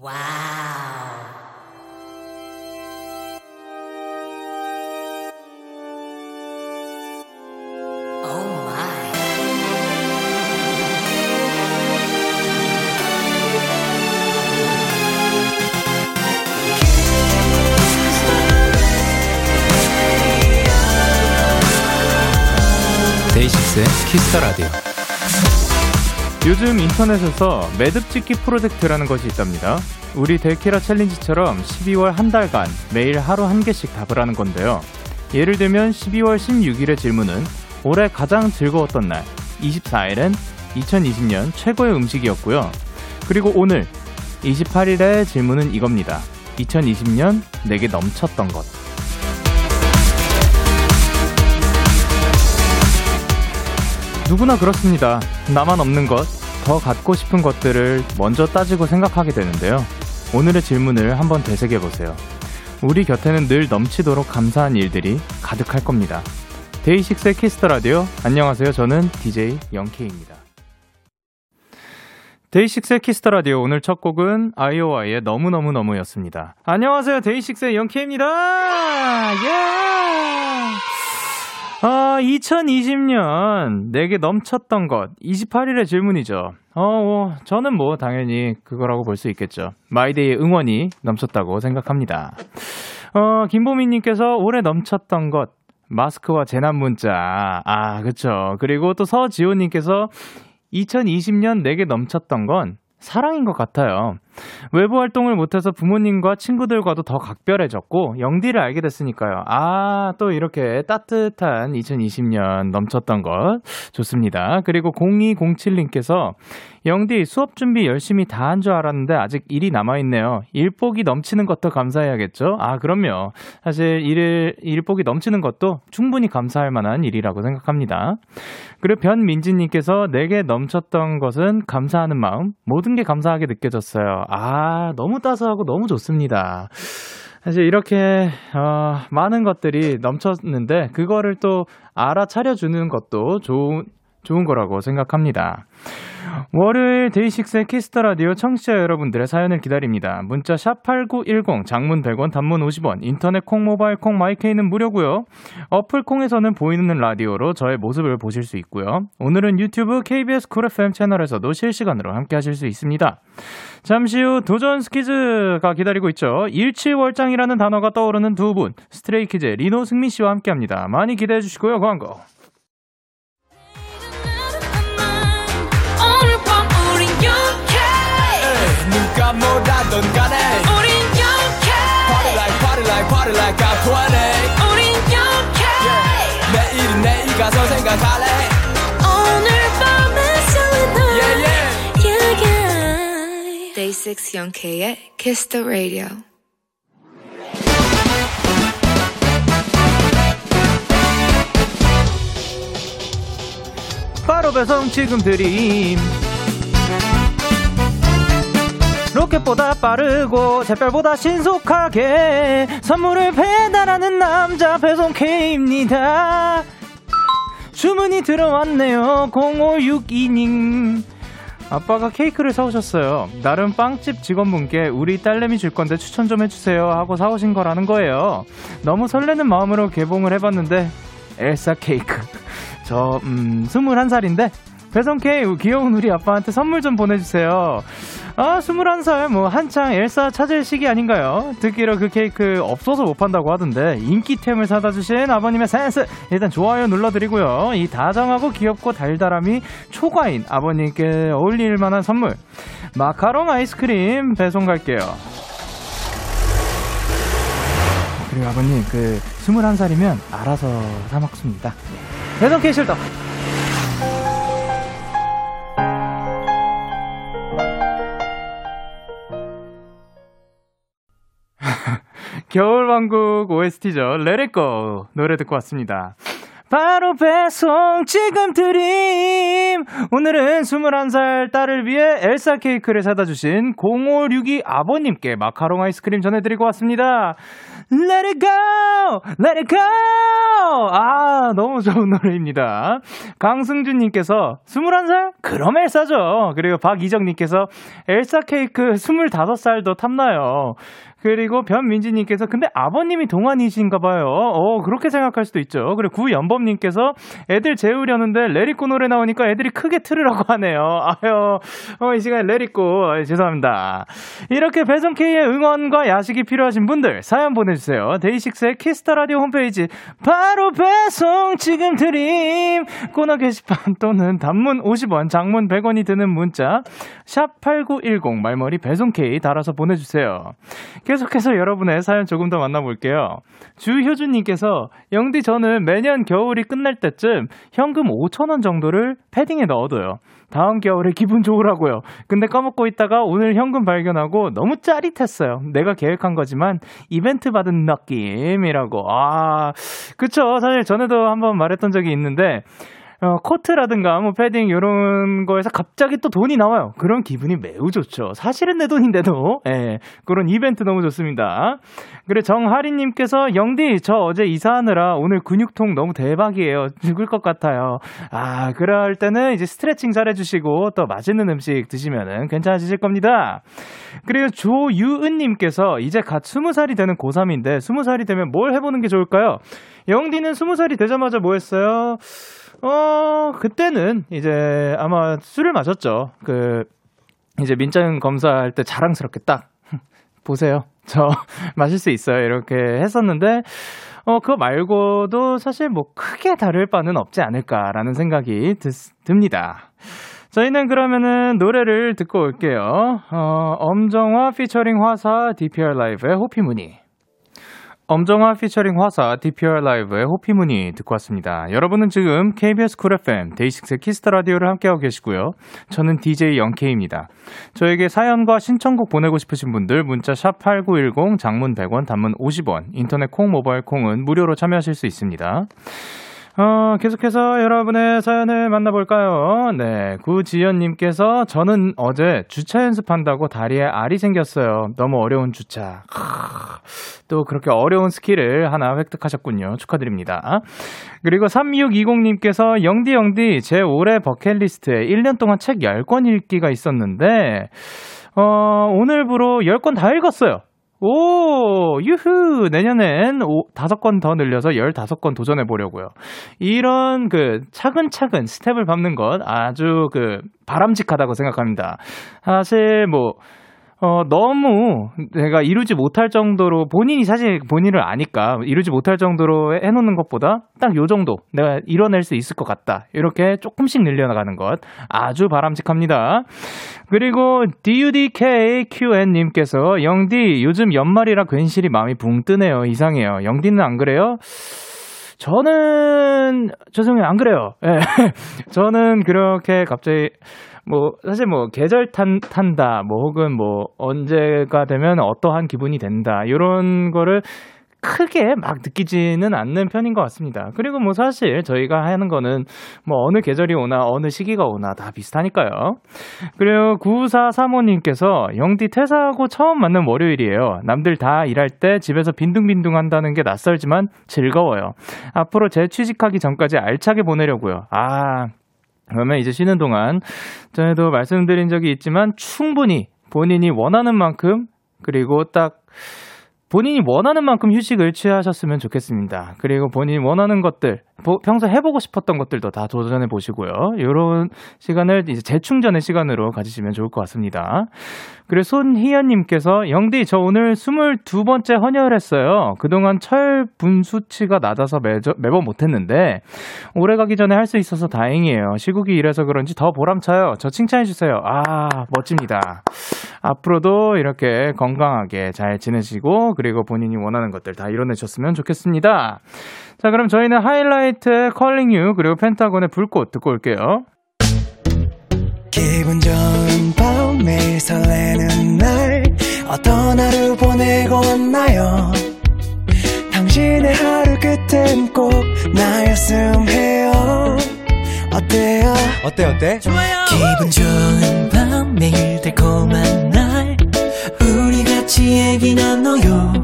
와우. 데이식스의 키스터 라디오. 요즘 인터넷에서 매듭 짓기 프로젝트라는 것이 있답니다. 우리 데키라 챌린지처럼 12월 한 달간 매일 하루 한 개씩 답을 하는 건데요. 예를 들면 12월 16일의 질문은 올해 가장 즐거웠던 날, 24일엔 2020년 최고의 음식이었고요. 그리고 오늘 28일의 질문은 이겁니다. 2020년 내게 넘쳤던 것. 누구나 그렇습니다. 나만 없는 것, 더 갖고 싶은 것들을 먼저 따지고 생각하게 되는데요. 오늘의 질문을 한번 되새겨 보세요. 우리 곁에는 늘 넘치도록 감사한 일들이 가득할 겁니다. 데이식스의 Kiss the Radio. 안녕하세요. 저는 DJ 영케이입니다. 데이식스의 Kiss the Radio 오늘 첫 곡은 아이오아이의 너무너무 너무였습니다. 안녕하세요. 데이식스의 영케이입니다. 예! 아, 2020년 내게 넘쳤던 것 28일의 질문이죠. 어, 어, 저는 뭐 당연히 그거라고 볼 수 있겠죠. 마이데이의 응원이 넘쳤다고 생각합니다. 어, 김보미님께서 올해 넘쳤던 것 마스크와 재난 문자. 아, 그쵸. 그리고 또 서지호님께서 2020년 내게 넘쳤던 건 사랑인 것 같아요. 외부 활동을 못해서 부모님과 친구들과도 더 각별해졌고 영디를 알게 됐으니까요. 아, 또 이렇게 따뜻한 2020년 넘쳤던 것 좋습니다. 그리고 0207님께서 영디 수업 준비 열심히 다 한 줄 알았는데 아직 일이 남아있네요. 일복이 넘치는 것도 감사해야겠죠? 아, 그럼요. 사실 일, 일복이 넘치는 것도 충분히 감사할 만한 일이라고 생각합니다. 그리고 변민지님께서 내게 넘쳤던 것은 감사하는 마음, 모든 게 감사하게 느껴졌어요. 아, 너무 따스하고 너무 좋습니다. 사실 이렇게 어, 많은 것들이 넘쳤는데 그거를 또 알아차려 주는 것도 좋은 좋은 거라고 생각합니다. 월요일 데이식스의 Kiss the Radio 청취자 여러분들의 사연을 기다립니다. 문자 샵8910 장문 100원 단문 50원 인터넷 콩 모바일 콩 My K는 무료고요. 어플 콩에서는 보이는 라디오로 저의 모습을 보실 수 있고요. 오늘은 유튜브 KBS Cool FM 채널에서도 실시간으로 함께 하실 수 있습니다. 잠시 후 도전 스키즈가 기다리고 있죠. 일치월장이라는 단어가 떠오르는 두 분, 스트레이키즈의 리노 승민 씨와 함께 합니다. 많이 기대해 주시고요. 광고. 뭐라던 간에 우린 영케 Party like party like party like 20 우린 영케 yeah. 내일은 내일 가서 생각할래 오늘 밤에 설레 yeah, yeah. yeah, yeah. Day 6 영케의 Kiss the Radio 바로 배송 지금 드림 로켓보다 빠르고 샛별보다 신속하게 선물을 배달하는 남자 배송 K입니다. 주문이 들어왔네요. 0562님. 아빠가 케이크를 사오셨어요. 나름 빵집 직원분께 우리 딸내미 줄 건데 추천 좀 해주세요 하고 사오신 거라는 거예요. 너무 설레는 마음으로 개봉을 해봤는데 엘사 케이크. 저, 음, 21살인데 배송 K 귀여운 우리 아빠한테 선물 좀 보내주세요. 아, 21살, 뭐, 한창 엘사 찾을 시기 아닌가요? 듣기로 그 케이크 없어서 못 판다고 하던데, 인기템을 사다 주신 아버님의 센스! 일단 좋아요 눌러드리고요. 이 다정하고 귀엽고 달달함이 초과인 아버님께 어울릴 만한 선물. 마카롱 아이스크림 배송 갈게요. 그리고 아버님, 그, 21살이면 알아서 사먹습니다. 네. 배송 K 실더! 겨울왕국 OST죠. Let It Go 노래 듣고 왔습니다. 바로 배송 지금 드림! 오늘은 21살 딸을 위해 엘사 케이크를 사다 주신 0562 아버님께 마카롱 아이스크림 전해드리고 왔습니다. Let it go! Let it go! 아, 너무 좋은 노래입니다. 강승준님께서 21살? 그럼 엘사죠. 그리고 박이정님께서 엘사 케이크 25살도 탐나요. 그리고 변민지님께서 근데 아버님이 동안이신가 봐요. 어, 그렇게 생각할 수도 있죠. 그리고 구연범님께서 애들 재우려는데 Let It Go 노래 나오니까 애들이 크게 틀으라고 하네요. 아유, 어, 이 시간에 Let It Go 아, 죄송합니다. 이렇게 배송K의 응원과 야식이 필요하신 분들 사연 보내주세요. 데이식스의 Kiss the Radio 홈페이지 바로 배송 지금 드림 코너 게시판 또는 단문 50원, 장문 100원이 드는 문자 샵 #8910 말머리 배송K 달아서 보내주세요. 계속해서 여러분의 사연 조금 더 만나볼게요. 주효준님께서 영디 저는 매년 겨울이 끝날 때쯤 현금 5천 원 정도를 패딩에 넣어둬요. 다음 겨울에 기분 좋으라고요. 근데 까먹고 있다가 오늘 현금 발견하고 너무 짜릿했어요. 내가 계획한 거지만 이벤트 받은 느낌이라고. 아, 그쵸. 사실 전에도 한번 말했던 적이 있는데 어, 코트라든가 뭐 패딩 이런 거에서 갑자기 또 돈이 나와요. 그런 기분이 매우 좋죠. 사실은 내 돈인데도 예, 그런 이벤트 너무 좋습니다. 그래 정하리님께서 영디 저 어제 이사하느라 오늘 근육통 너무 대박이에요. 죽을 것 같아요. 아 그럴 때는 이제 스트레칭 잘 해주시고 또 맛있는 음식 드시면은 괜찮아지실 겁니다. 그리고 조유은님께서 이제 갓 20살이 되는 고3인데 20살이 되면 뭘 해보는 게 좋을까요? 영디는 20살이 되자마자 뭐 했어요? 어, 그때는 이제 아마 술을 마셨죠. 그, 이제 민증 검사할 때 자랑스럽게 딱, 보세요. 저 마실 수 있어요. 이렇게 했었는데, 어, 그거 말고도 사실 뭐 크게 다를 바는 없지 않을까라는 생각이 드, 듭니다. 저희는 그러면은 노래를 듣고 올게요. 어, 엄정화 피처링 화사 DPR LIVE의 호피무늬. 엄정화 피처링 화사 DPR LIVE의 호피무늬 듣고 왔습니다. 여러분은 지금 KBS Cool FM 데이식스 Kiss the Radio를 함께하고 계시고요. 저는 DJ 영케이입니다. 저에게 사연과 신청곡 보내고 싶으신 분들 문자 샵 #8910 장문 100원, 단문 50원, 인터넷 콩, 모바일 콩은 무료로 참여하실 수 있습니다. 어, 계속해서 여러분의 사연을 만나볼까요? 네, 구지연님께서 저는 어제 주차 연습한다고 다리에 알이 생겼어요. 너무 어려운 주차. 또 그렇게 어려운 스킬을 하나 획득하셨군요. 축하드립니다. 그리고 3620님께서 영디 영디 제 올해 버킷리스트에 1년 동안 책 10권 읽기가 있었는데 어, 오늘부로 10권 다 읽었어요. 오, 유후! 내년엔 오, 5건 더 늘려서 15건 도전해 보려고요. 이런 그 차근차근 스텝을 밟는 것 아주 그 바람직하다고 생각합니다. 사실 뭐, 어, 너무 내가 이루지 못할 정도로 본인이 사실 본인을 아니까 이루지 못할 정도로 해놓는 것보다 딱 요 정도 내가 이뤄낼 수 있을 것 같다. 이렇게 조금씩 늘려나가는 것 아주 바람직합니다. 그리고 DUDKQN님께서 영디 요즘 연말이라 괜시리 마음이 붕 뜨네요. 이상해요. 영디는 안 그래요? 저는 죄송해요 안 그래요. 예. 저는 그렇게 갑자기 뭐 사실 뭐 계절 탄 탄다 뭐 혹은 뭐 언제가 되면 어떠한 기분이 된다 이런 거를 크게 막 느끼지는 않는 편인 것 같습니다. 그리고 뭐 사실 저희가 하는 거는 뭐 어느 계절이 오나 어느 시기가 오나 다 비슷하니까요. 그리고 9435님께서 영디 퇴사하고 처음 만난 월요일이에요. 남들 다 일할 때 집에서 빈둥빈둥 한다는 게 낯설지만 즐거워요. 앞으로 재취직하기 전까지 알차게 보내려고요. 아, 그러면 이제 쉬는 동안 전에도 말씀드린 적이 있지만 충분히 본인이 원하는 만큼 그리고 딱 본인이 원하는 만큼 휴식을 취하셨으면 좋겠습니다. 그리고 본인이 원하는 것들, 평소 해보고 싶었던 것들도 다 도전해 보시고요. 이런 시간을 이제 재충전의 시간으로 가지시면 좋을 것 같습니다. 그리고 손희연님께서 영디 저 오늘 22번째 헌혈을 했어요. 그동안 철 분수치가 낮아서 매저, 매번 못했는데 오래 가기 전에 할 수 있어서 다행이에요. 시국이 이래서 그런지 더 보람차요. 저 칭찬해 주세요. 아 멋집니다. 앞으로도 이렇게 건강하게 잘 지내시고 그리고 본인이 원하는 것들 다 이뤄내셨으면 좋겠습니다. 자 그럼 저희는 하이라이트 컬링 유 그리고 펜타곤의 불꽃 듣고 올게요. 기분 좋은 밤 매일 설레는 날 어떤 하루 보내고 왔나요? 당신의 하루 땐꼭 나였음 해요. 어때요? 어때 어때? 좋아요. 기분 좋은 밤 매일 달콤한 날. 우리 같이 얘기 나눠요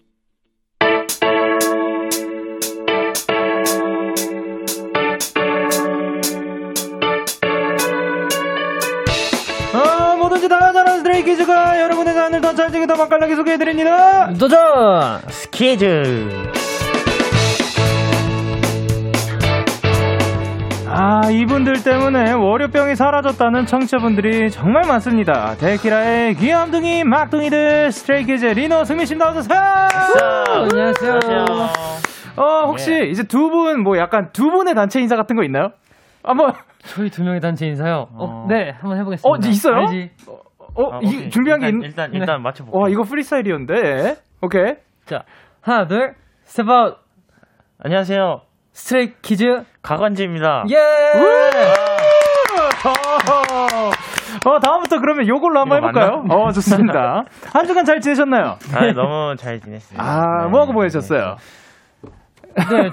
어, 뭐든지 다 잘하는 스트레이키즈가 여러분의 사연을 더 찰지게 더 맛깔나게 소개해드립니다. 도전 스키즈 아, 이분들 때문에 월요병이 사라졌다는 청취자분들이 정말 많습니다. 데키라의 귀염둥이 막둥이들 스트레이키즈 리노 승민씨 나와주세요! 안녕하세요. 어, 혹시 이제 두 분, 뭐 약간 두 분의 단체 인사 같은 거 있나요? 한번, 저희 두 명의 단체 인사요. 어, 어. 네, 한번 해보겠습니다. 어, 있어요? 알지? 어, 이, 준비한 게 있, 일단 일단 맞춰 볼게요. 와, 이거 프리스타일이었는데. 오케이. 자, 하나, 둘, Step out 안녕하세요. 스트레이 키즈. 가관지입니다. 예! 어, 다음부터 그러면 요걸로 한번 해볼까요? 어, 좋습니다. 한 주간 잘 지내셨나요? 아, 너무 잘 지냈습니다. 아, 네. 뭐하고 보내셨어요? 네,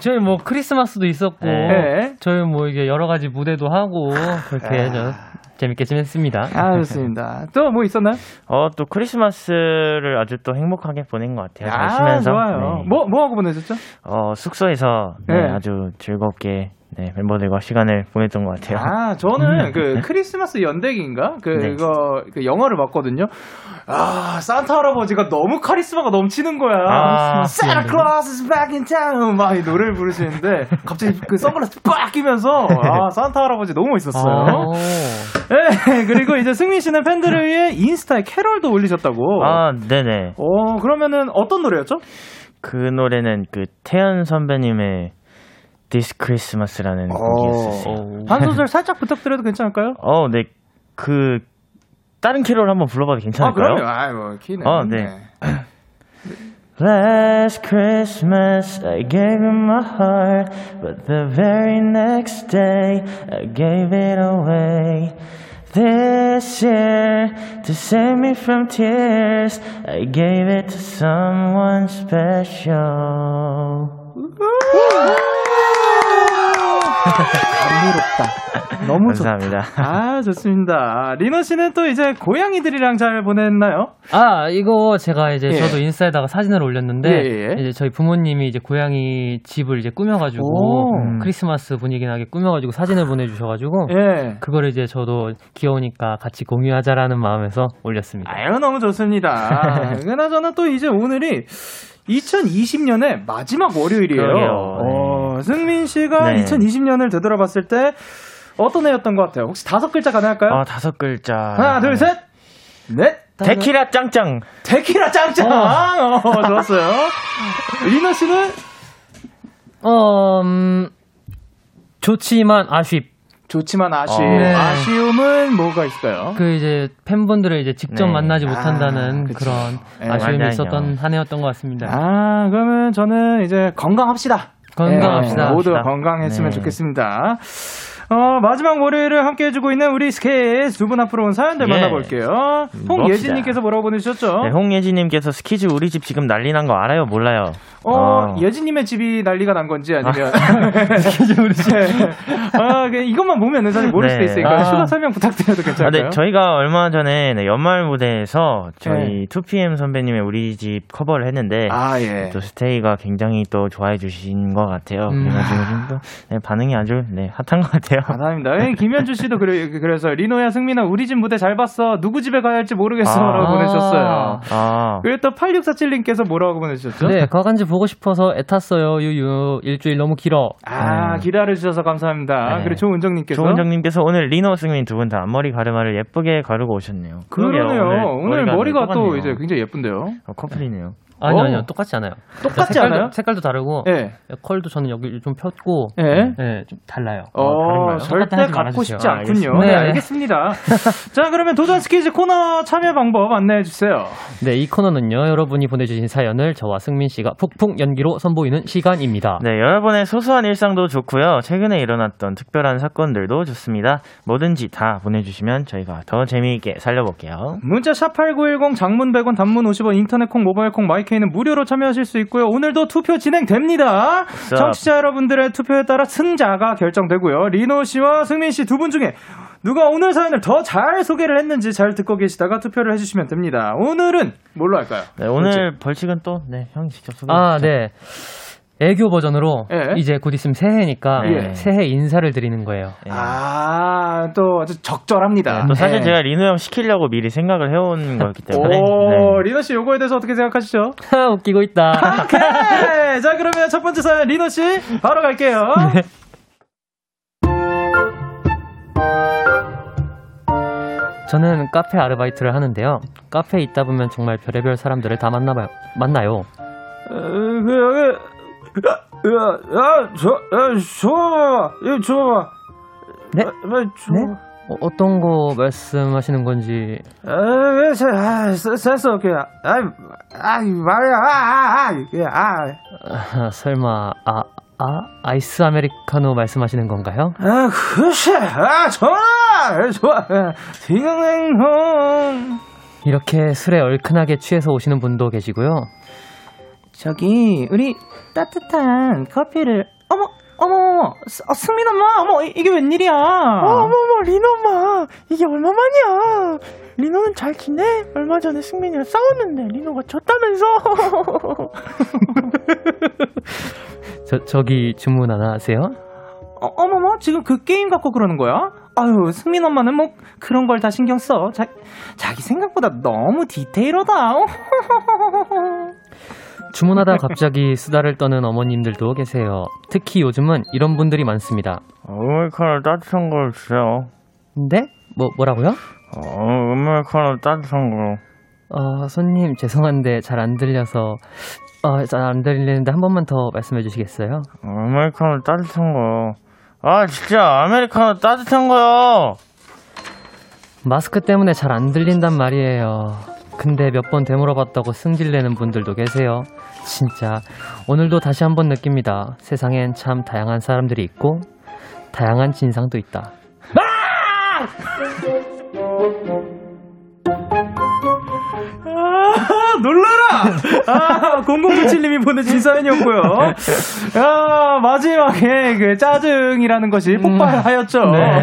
저희 뭐 크리스마스도 있었고, 네. 저희 뭐 이게 여러 가지 무대도 하고, 그렇게 저 재밌게 지냈습니다. 아, 좋습니다. 또 뭐 있었나요? 어, 또 크리스마스를 아주 또 행복하게 보낸 것 같아요. 잘 아, 쉬면서. 좋아요. 네. 뭐, 뭐 하고 보내셨죠? 어, 숙소에서 네, 네. 아주 즐겁게 네, 멤버들과 시간을 보냈던 것 같아요. 아, 저는 그 크리스마스 연대기인가? 그, 네. 이거, 그 영화를 봤거든요. 아, 산타 할아버지가 너무 카리스마가 넘치는 거야. 아, Santa Claus is back in town! 막 이 노래를 부르시는데, 갑자기 그 선글라스 빡 끼면서, 아, 산타 할아버지 너무 멋있었어요. 오. 네, 그리고 이제 승민 씨는 팬들을 위해 인스타에 캐럴도 올리셨다고. 아, 네네. 어, 그러면은 어떤 노래였죠? 그 노래는 그 태연 선배님의 This Christmas라는 곡이었어요. 한 소절 살짝 부탁드려도 괜찮을까요? 어, 네. 그 다른 캐롤 한번 불러봐도 아, 괜찮을까요? 그럼요. 아이, 뭐, 키네. 어, 네. Last Christmas I gave you my heart, but the very next day I gave it away. This year, to save me from tears, I gave it to someone special. 감미롭다. 너무 좋다. 감사합니다. 아, 좋습니다. 리노 씨는 또 이제 고양이들이랑 잘 보냈나요? 아, 이거 제가 이제 예. 저도 인스타에다가 사진을 올렸는데, 예, 예. 이제 저희 부모님이 이제 고양이 집을 이제 꾸며가지고, 오. 음, 크리스마스 분위기 나게 꾸며가지고 사진을 보내주셔가지고, 예. 그거를 이제 저도 귀여우니까 같이 공유하자라는 마음에서 올렸습니다. 아유, 너무 좋습니다. 그나저나 또 이제 오늘이 2020년의 마지막 월요일이에요. 어, 승민 씨가 네. 2020년을 되돌아봤을 때 어떤 해였던 것 같아요? 혹시 다섯 글자 가능할까요? 아, 다섯 글자. 하나, 둘, 셋, 넷. 데키라 짱짱. 데키라 짱짱! 어, 좋았어요. 리노 씨는 어, 음, 좋지만 아쉽. 좋지만 아쉬움. 어. 네. 아쉬움은 뭐가 있을까요? 그 이제 팬분들을 이제 직접 네. 만나지 아, 못한다는 그쵸. 그런 네, 아쉬움이 맞아요. 있었던 한 해였던 것 같습니다. 아, 그러면 저는 이제 건강합시다. 건강합시다. 네, 모두. 건강했으면 네. 좋겠습니다. 어, 마지막 월요일을 함께 해주고 있는 우리 스키즈 두분 앞으로 온 사연들 예. 만나볼게요. 홍예진님께서 뭐라고 보내주셨죠? 네, 홍예진님께서 스키즈 우리 집 지금 난리 난 거 알아요? 몰라요? 어, 어. 예진님의 집이 난리가 난 건지 아니면. 우리 집. 아, 그 이것만 보면은 사실 모를 수도 네. 있으니까 아. 추가 설명 부탁드려도 아, 괜찮을까요? 네, 저희가 얼마 전에 네, 연말 무대에서 저희 네. 2PM 선배님의 우리 집 커버를 했는데 아, 예. 또 스테이가 굉장히 또 좋아해 주신 것 같아요. 음. 그래가지고 지금 또 네, 반응이 아주 네, 핫한 것 같아요. 감사합니다. 예, 김현주 씨도 그래, 그래서 리노야 승민아 우리 집 무대 잘 봤어. 누구 집에 가야 할지 모르겠어. 아. 라고 보내주셨어요. 아, 그리고 또 8647님께서 뭐라고 보내주셨죠? 네, 과간지 보고 싶어서 애탔어요. 유유. 일주일 너무 길어. 아, 기다려 주셔서 감사합니다. 네. 그리고 조은정님께서. 조은정님께서 오늘 리노 승민 두 분 다 앞머리 가르마를 예쁘게 가르고 오셨네요. 그러네요. 오늘, 머리가, 머리가 네, 또. 이제 굉장히 예쁜데요. 어, 커플이네요. 아니요, 어. 아니요. 똑같지 않아요. 똑같지 색깔도, 않아요? 색깔도 다르고, 예. 컬도 저는 여기 좀 폈고, 예. 네, 좀 달라요. 어, 절대 똑같다 하지 갖고. 싶지 아, 않군요. 알겠습니다. 네, 네. 알겠습니다. 자, 그러면 도전 스퀴즈 코너 참여 방법 안내해 주세요. 네, 이 코너는요, 여러분이 보내주신 사연을 저와 승민 씨가 폭풍 연기로 선보이는 시간입니다. 네, 여러분의 소소한 일상도 좋고요. 최근에 일어났던 특별한 사건들도 좋습니다. 뭐든지 다 보내주시면 저희가 더 재미있게 살려볼게요. 문자 샵8910 장문 100원 단문 50원 인터넷 콩 모바일 콩 My K는 무료로 참여하실 수 있고요. 오늘도 투표 진행됩니다. 청취자 여러분들의 투표에 따라 승자가 결정되고요. 리노 씨와 승민 씨 두 분 중에 누가 오늘 사연을 더 잘 소개를 했는지 잘 듣고 계시다가 투표를 해주시면 됩니다. 오늘은 뭘로 할까요? 네, 오늘 벌칙 은 또, 네, 형이 직접 소개해 아. 네. 애교 버전으로 예. 이제 곧 있으면 새해니까 예. 새해 인사를 드리는 거예요. 네. 아, 또 아주 적절합니다. 또 사실 네. 제가 리노 형 시키려고 미리 생각을 해온 거기 때문에. 오, 네. 리노 씨 요거에 대해서 어떻게 생각하시죠? 웃기고 있다. 오케이. 자, 그러면 첫 번째 사연 리노 씨 바로 갈게요. 저는 카페 아르바이트를 하는데요. 카페에 있다 보면 정말 별의별 사람들을 다 만나 봐요. 만나요. 어, 그 여기 야, 야, 저, 야, 저, 이거 줘. 네? 아, 줘. 네? 어, 어떤 거 말씀하시는 건지. 아, 왜, 저, 아, 됐어, 그, 아, 아, 말이야, 아, 아, 아, 아, 아, 설마 아, 아 아이스 아메리카노 말씀하시는 건가요? 아, 그치, 아, 좋아, 좋아, 딩동댕동. 이렇게 술에 얼큰하게 취해서 오시는 분도 계시고요. 저기, 우리 따뜻한 커피를, 어머, 어머, 어머, 스- 어, 승민 엄마, 어머, 이, 게 웬일이야? 어머머 리노 엄마 이게 얼마만이야 리노는 잘 지내? 얼마 전에 승민이랑 싸웠는데 리노가 졌다면서 저 저기 주문 하나 하세요? 어, 어머머, 지금 그 게임 갖고 그러는 거야? 아유, 승민 엄마는 뭐 그런 걸 다 신경 써. 자, 자기 생각보다 너무 디테일하다. 주문하다 갑자기 수다를 떠는 어머님들도 계세요. 특히 요즘은 이런 분들이 많습니다. 아메리카노 따뜻한 걸 주세요. 네? 뭐 뭐라고요? 어, 아메리카노 따뜻한 거. 어, 손님 죄송한데 잘 안 들려서 어, 잘 안 들리는데 한 번만 더 말씀해 주시겠어요? 아메리카노 따뜻한 거. 아, 진짜 아메리카노 따뜻한 거요. 마스크 때문에 잘 안 들린단 말이에요. 근데 몇 번 되물어봤다고 승질내는 분들도 계세요. 진짜 오늘도 다시 한번 느낍니다. 세상엔 참 다양한 사람들이 있고 다양한 진상도 있다. 아, 놀라라! 아, 0097님이 보내주신 사연이었고요. 아, 마지막에 그 짜증이라는 것이 폭발하였죠. 네.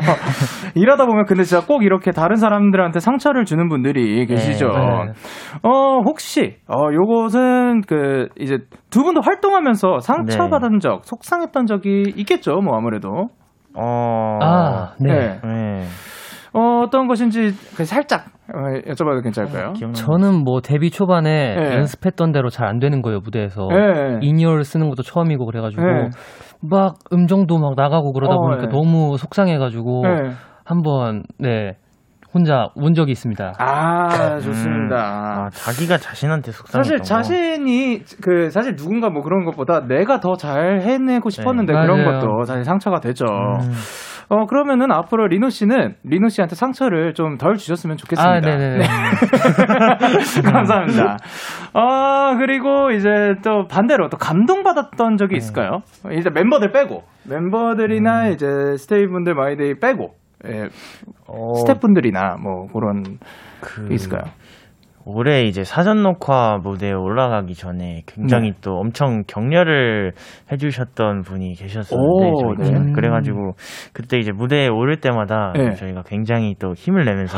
일하다 보면 근데 진짜 꼭 이렇게 다른 사람들한테 상처를 주는 분들이 계시죠. 네. 어, 혹시, 어, 요것은 그, 이제 두 분도 활동하면서 상처받은 적, 속상했던 적이 있겠죠, 뭐 아무래도. 어. 아, 네. 네. 어, 어떤 것인지 그 살짝 어, 여쭤봐도 괜찮을까요? 기억나. 저는 뭐 데뷔 초반에 네. 연습했던 대로 잘 안 되는 거예요 무대에서 네. in-ear를 쓰는 것도 처음이고 그래가지고 네. 막 음정도 막 나가고 그러다 어, 보니까 네. 너무 속상해가지고 네. 한번 네 혼자 운 적이 있습니다. 아, 좋습니다. 아, 자기가 자신한테 속상했던 사실 거. 자신이 그 사실 누군가 뭐 그런 것보다 내가 더 잘 해내고 싶었는데 네, 그런. 것도 사실 상처가 되죠. 음. 어 그러면은 앞으로 리노 씨는 리노 씨한테 상처를 좀 덜 주셨으면 좋겠습니다. 아, 네네 네. 감사합니다. 아 그리고 이제 또 반대로 또 감동받았던 적이 있을까요? 이제 멤버들 빼고 멤버들이나 이제 스테이분들 마이데이 빼고 예, 어, 스태프분들이나 뭐 그런 그게 있을까요? 올해 이제 사전 녹화 무대에 올라가기 전에 굉장히 네. 또 엄청 격려를 해주셨던 분이 계셨었는데 오, 저희가 네. 그래가지고 그때 이제 무대에 오를 때마다 네. 저희가 굉장히 또 힘을 내면서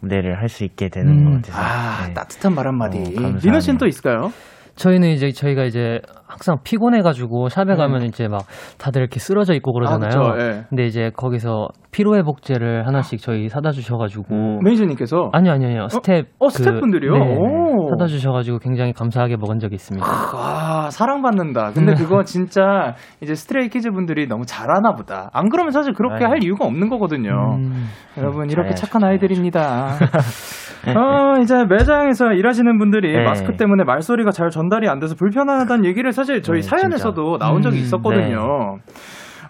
무대를 할 수 있게 되는 음. 것 같아서 아 네. 따뜻한 말 한마디. 어. 리노 씨는 또 있을까요? 저희는 이제 저희가 이제 항상 피곤해가지고 샵에 가면 이제 막 다들 이렇게 쓰러져 있고 그러잖아요. 음. 아, 그쵸, 예. 근데 이제 거기서 피로회복제를 하나씩 저희 사다 주셔가지고 매니저님께서 아니요 아니요 아니요 스텝 어, 스태프분들이요? 오. 사다 주셔가지고 굉장히 감사하게 먹은 적이 있습니다. 아, 사랑받는다. 근데 그거 진짜 이제 스트레이 키즈 분들이 너무 잘하나 보다. 안 그러면 사실 그렇게 아유. 할 이유가 없는 거거든요. 음. 여러분, 이렇게 잘해야죠, 착한 아이들입니다. 어, 이제 매장에서 일하시는 분들이 네. 마스크 때문에 말소리가 잘 전달이 안 돼서 불편하다는 얘기를 사실 저희 네, 사연에서도 나온 적이 음, 있었거든요.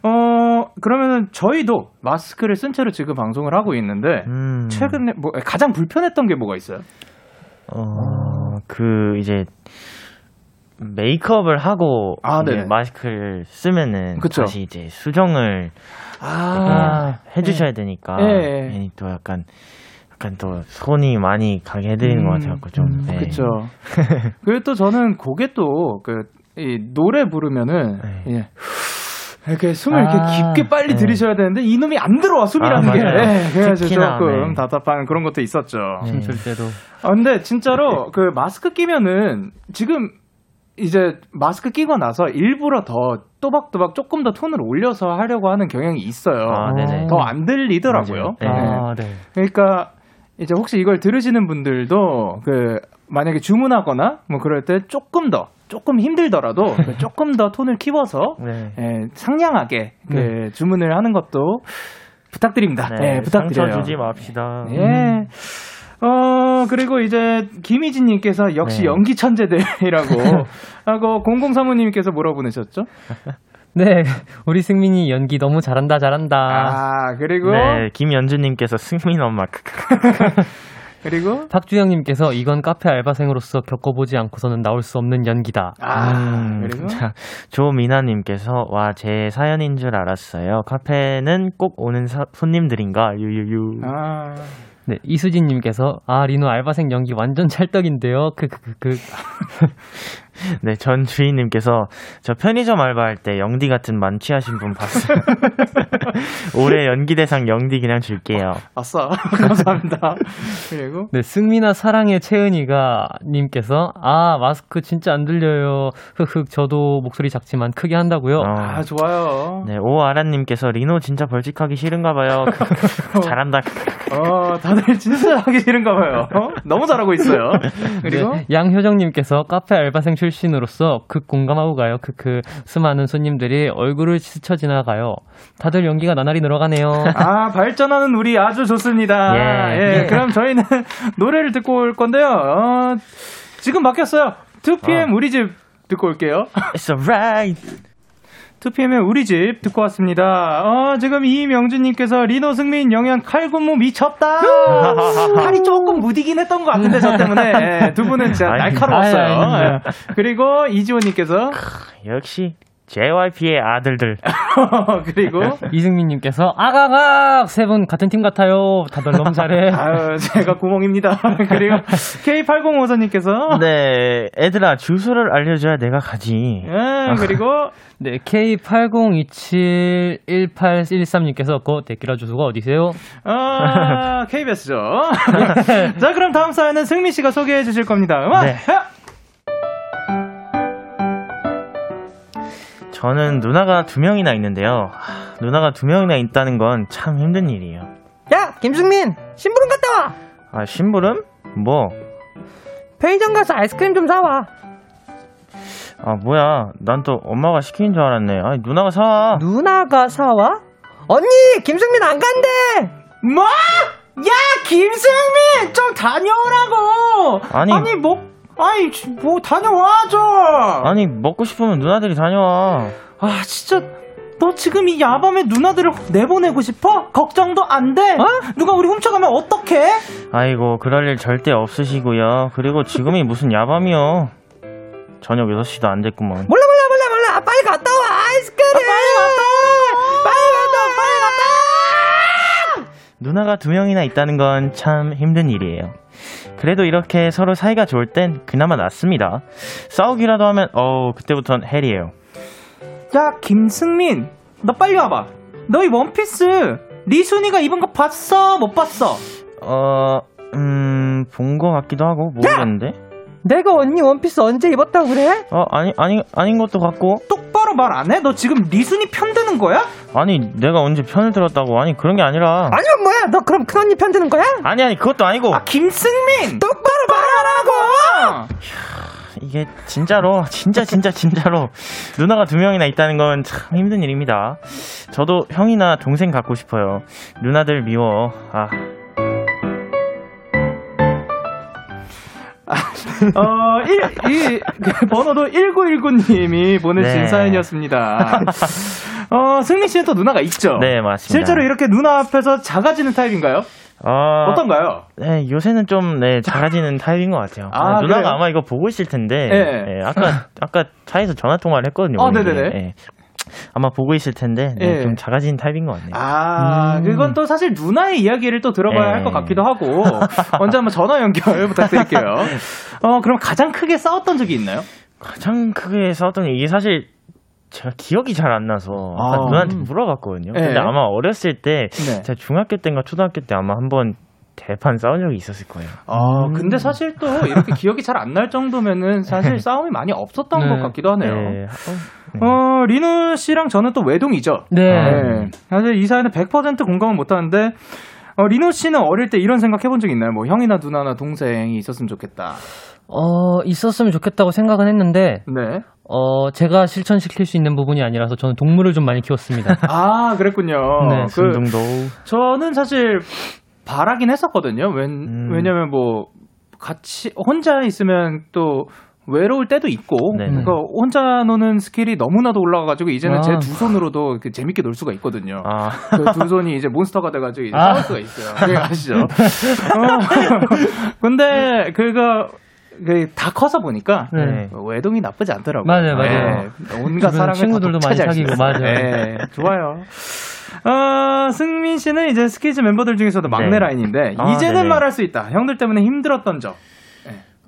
어, 그러면은 저희도 마스크를 쓴 채로 지금 방송을 하고 있는데 음. 최근에 뭐 가장 불편했던 게 뭐가 있어요? 어, 그 이제 메이크업을 하고 아, 이제 네네. 마스크를 쓰면은 그쵸. 다시 이제 수정을 아, 해주셔야 되니까 예. 괜히 또 약간 약간 또 손이 많이 가게 해드리는 것 같아갖고 좀 음, 네. 그쵸. 그리고 또 저는 그게 또, 그, 이 노래 부르면은, 네. 예. 이렇게 숨을 이렇게 아, 깊게 빨리 네. 들이셔야 되는데 이놈이 안 들어와 숨이라는 아, 게. 예, 그래서 특히나, 조금 네. 답답한 그런 것도 있었죠. 네. 춤출 때도. 아 근데 진짜로 그 마스크 끼면은 지금 이제 마스크 끼고 나서 일부러 더 또박또박 조금 더 톤을 올려서 하려고 하는 경향이 있어요. 아. 더 안 들리더라고요. 맞아요. 네. 아, 네. 그러니까 이제 혹시 이걸 들으시는 분들도 그 만약에 주문하거나 뭐 그럴 때 조금 더 조금 힘들더라도 그 조금 더 톤을 키워서 네. 예, 상냥하게 그 주문을 하는 것도 부탁드립니다. 네, 예, 부탁드려요. 상처 주지 맙시다. 예. 어, 그리고 이제 김희진님께서 역시 네. 연기 천재들이라고 하고 0035님께서 뭐라고 보내셨죠? 네, 우리 승민이 연기 너무 잘한다, 잘한다. 아, 그리고, 네, 김연주님께서 승민 엄마 그리고, 박주영님께서 이건 카페 알바생으로서 겪어보지 않고서는 나올 수 없는 연기다. 아, 음, 그리고, 자, 조미나님께서 와 제 사연인 줄 알았어요. 카페는 꼭 오는 사- 손님들인가 유유유. 아, 네, 이수진님께서 아 리노 알바생 연기 완전 찰떡인데요. 그그그 그. 네, 전 주인님께서 저 편의점 알바할 때 영디 같은 만취하신 분 봤어요. 올해 연기 대상 영디 그냥 줄게요. 아싸. 감사합니다. 그리고, 네, 승민아 사랑의 채은이가 님께서 아 마스크 진짜 안 들려요. 흑흑 저도 목소리 작지만 크게 한다고요. 어. 아, 좋아요. 네, 오아란님께서 리노 진짜 벌칙하기 싫은가 봐요. 잘한다. 어, 다들 진짜 하기 싫은가 봐요. 어? 너무 잘하고 있어요. 그리고, 네, 양효정 님께서 카페 알바생 출 신으로서 극 공감하고 가요. 크크 수많은 손님들이 얼굴을 스쳐 지나가요. 다들 연기가 나날이 늘어가네요. 아, 발전하는 우리 아주 좋습니다. 예. 예, 예. 그럼 저희는 노래를 듣고 올 건데요. 어, 지금 바뀌었어요. 2PM 어. 우리 집 듣고 올게요. It's alright. 2PM의 우리 집 듣고 왔습니다. 어, 지금 이명준님께서 리노 승민 영양 칼군무 미쳤다. 칼이 조금 무디긴 했던 것 같은데 저 때문에 예, 두 분은 진짜 날카로웠어요. 예. 그리고 이지호님께서 역시 JYP의 아들들. 그리고 이승민님께서 아가가 세 분 같은 팀 같아요. 다들 너무 잘해. 아유 제가 구멍입니다. 그리고 K8054님께서 네, 애들아 주소를 알려줘야 내가 가지. 예, 그리고 네, K80271813님께서 그 데키라 주소가 어디세요? 아, KBS죠. 자, 그럼 다음 사연은 승민 씨가 소개해 주실 겁니다. 음악. 네. 저는 누나가 두 명이나 있는데요. 하, 누나가 두 명이나 있다는 건 참 힘든 일이에요. 야, 김승민, 심부름 갔다 와. 아, 심부름? 뭐? 편의점 가서 아이스크림 좀 사와. 아, 뭐야. 난 또 엄마가 시킨 줄 알았네. 아니, 누나가 사와. 누나가 사와? 언니, 김승민 안 간대. 뭐? 야, 김승민 좀 다녀오라고. 아니. 뭐 아니, 뭐 다녀와 줘. 아니, 먹고 싶으면 누나들이 다녀와. 아, 진짜 너 지금 이 야밤에 누나들을 내보내고 싶어? 걱정도 안 돼? 어? 누가 우리 훔쳐가면 어떡해? 아이고, 그럴 일 절대 없으시고요. 그리고 지금이 무슨 야밤이요. 저녁 6시도 안 됐구먼. 몰라, 몰라, 몰라, 몰라. 아, 빨리 갔다 와. 아이스크림. 빨리 갔다. 빨리 갔다. 빨리 갔다. 누나가 두 명이나 있다는 건 참 힘든 일이에요. 그래도 이렇게 서로 사이가 좋을 땐 그나마 낫습니다. 싸우기라도 하면, 어우, 그때부턴 hell이에요. 야, 김승민, 너 빨리 와봐. 너 이 원피스 리순이가 입은 거 봤어? 못 봤어? 어, 음, 본 거 같기도 하고, 모르겠는데? 내가 언니 원피스 언제 입었다고 그래? 어, 아니, 아니, 아닌 것도 같고, 똑바로 말 안 해? 너 지금 리순이 편드는 거야? 아니, 내가 언제 편을 들었다고, 아니, 그런 게 아니라, 아니면 뭐야? 너 그럼 큰언니 편 드는 거야? 아니, 아니, 그것도 아니고, 아, 김승민! 똑바로 말하라고! 이게 진짜로, 진짜, 진짜, 진짜로, 누나가 두 명이나 있다는 건 참 힘든 일입니다. 저도 형이나 동생 갖고 싶어요. 누나들 미워. 아. 어, 일, 이, 그 번호도 1919님이 보내주신 네. 사연이었습니다. 어, 승민 씨는 또 누나가 있죠? 네, 맞습니다. 실제로 이렇게 누나 앞에서 작아지는 타입인가요? 어, 어떤가요? 네, 요새는 좀, 네, 작아지는 타입인 것 같아요. 아, 네, 누나가 그래요? 아마 이거 보고 있을 텐데, 네. 네, 아까, 아까 차에서 전화 통화를 했거든요. 어, 우리. 네네네. 네. 아마 보고 있을 텐데, 네, 네. 좀 작아진 타입인 것 같네요. 아, 그건 또 사실 누나의 이야기를 또 들어봐야 네. 할것 같기도 하고, 언제 한번 전화 연결 부탁드릴게요. 어, 그럼 가장 크게 싸웠던 적이 있나요? 가장 크게 싸웠던 게 이게 사실 제가 기억이 잘 안 나서 아. 누나한테 물어봤거든요. 네. 근데 아마 어렸을 때 네. 제가 중학교 때인가 초등학교 때 아마 한번 대판 싸운 적이 있었을 거예요. 아, 근데 사실 또 이렇게 기억이 잘 안 날 정도면은 사실 싸움이 많이 없었던 네. 것 같기도 하네요. 네. 어, 어, 리누 씨랑 저는 또 외동이죠. 네. 네. 사실 이 사연은 100% 공감은 못 하는데, 어, 리노 씨는 어릴 때 이런 생각 해본 적 있나요? 뭐, 형이나 누나나 동생이 있었으면 좋겠다. 어, 있었으면 좋겠다고 생각은 했는데, 네. 어, 제가 실천시킬 수 있는 부분이 아니라서 저는 동물을 좀 많이 키웠습니다. 아, 그랬군요. 네, 그, 순둥도 저는 사실 바라긴 했었거든요. 왜, 음. 왜냐면 뭐, 같이, 혼자 있으면 또, 외로울 때도 있고, 네. 그러니까 혼자 노는 스킬이 너무나도 올라가가지고 이제는 아. 제 두 손으로도 재밌게 놀 수가 있거든요. 아, 그 두 손이 이제 monster가 돼가지고 이제 아. 싸울 수가 있어요. 네, 아시죠? 어, 근데 그거 그다 커서 보니까 네. 외동이 나쁘지 않더라고요. 맞아요, 맞아요. 네, 온갖 사랑을 친구들도 다 많이 사귀고. 맞아요. 네, 좋아요. 어, 승민 씨는 이제 스키즈 멤버들 중에서도 막내 네. 라인인데 아, 이제는 네네. 말할 수 있다. 형들 때문에 힘들었던 적.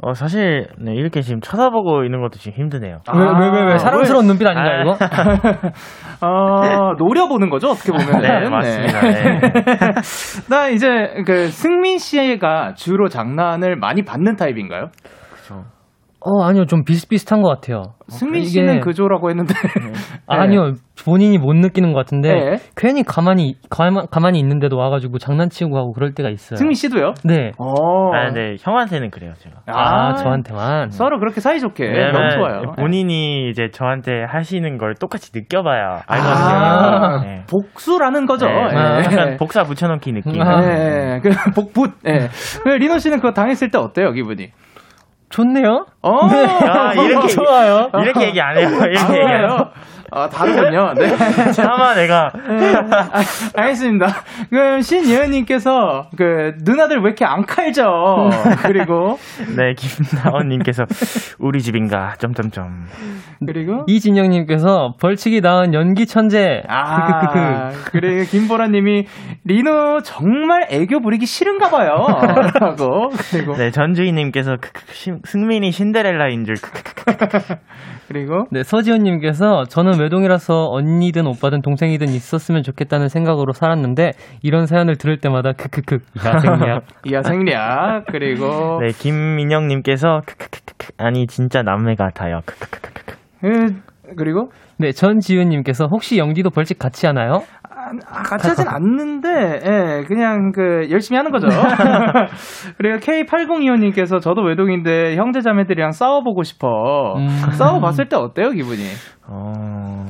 어, 사실 네, 이렇게 지금 쳐다보고 있는 것도 지금 힘드네요. 아, 왜, 왜, 왜, 왜? 사랑스러운 눈빛 아닌가, 아. 이거? 어, 노려보는 거죠, 어떻게 보면. 네, 맞습니다. 네. 나 이제 그 승민 씨가 주로 장난을 많이 받는 타입인가요? 어, 아니요, 좀 비슷비슷한 것 같아요. 승민 이게- 씨는 그조라고 했는데. 아니요, 본인이 못 느끼는 것 같은데, 네. 괜히 가만히, 가만, 가만히 있는데도 와가지고 장난치고 하고 그럴 때가 있어요. 승민 씨도요? 네. 어. 아, 네, 형한테는 그래요, 제가. 아, 저한테만. 서로 그렇게 사이좋게. 너무 좋아요. 본인이 이제 저한테 하시는 걸 똑같이 느껴봐야 아, 알거든요. 네. 복수라는 거죠. 네, 예. 약간 복사 붙여넣기 느낌. 아. 예, 그 복붙. 예. 그 리노 씨는 그거 당했을 때 어때요, 기분이? 좋네요? 어, 아, 이렇게 좋아요. 이렇게 얘기 안 해요. 이렇게 아, 얘기 안 해요. 아, 다르군요. 네. 차마 내가 아, 알겠습니다. 그럼 신예은님께서 그 누나들 왜 이렇게 안 칼죠? 그리고 네 김나원님께서 우리 집인가 점점점 그리고 이진영님께서 벌칙이 낳은 연기 천재. 아, 그래 김보라님이 리노 정말 애교 부리기 싫은가 봐요. 라고 그리고 네 전주희님께서 승민이 신데렐라인 줄. 그리고 네, 서지현님께서 저는 외동이라서 언니든 오빠든 동생이든 있었으면 좋겠다는 생각으로 살았는데 이런 사연을 들을 때마다 크크크. 야생약. 이하 생략 그리고 네 김민영님께서 크크크크 아니 진짜 남매 같아요. 크크크크 그, 그리고? 네, 전지훈님께서 혹시 영디도 벌칙 같이 하나요? 아, 같이 하진 않는데, 예, 그냥 그, 열심히 하는 거죠. 그리고 K8025님께서 저도 외동인데 형제 자매들이랑 싸워보고 싶어. 음. 싸워봤을 때 어때요, 기분이? 어,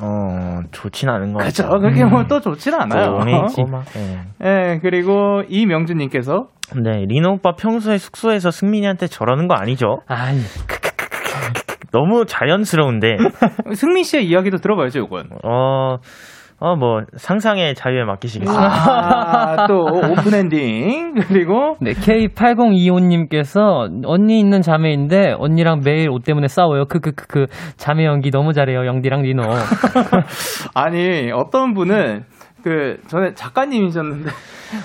어 좋진 않은 것? 같아요 그게 뭐또 좋진 않아요. 음. 어, 있고 막 네. 예, 그리고 이명준님께서 네 리노 오빠 평소에 숙소에서 승민이한테 저러는 거 아니죠? 아이, 너무 자연스러운데 승민 씨의 이야기도 들어봐야죠, 이건. 어, 어, 뭐, 상상의 자유에 맡기시겠습니다. 아, 또 open ending. 그리고 네, K8025님께서 언니 있는 자매인데 언니랑 매일 옷 때문에 싸워요. 크크크크 자매 연기 너무 잘해요. 영디랑 리노. 아니 어떤 분은 그 전에 작가님이셨는데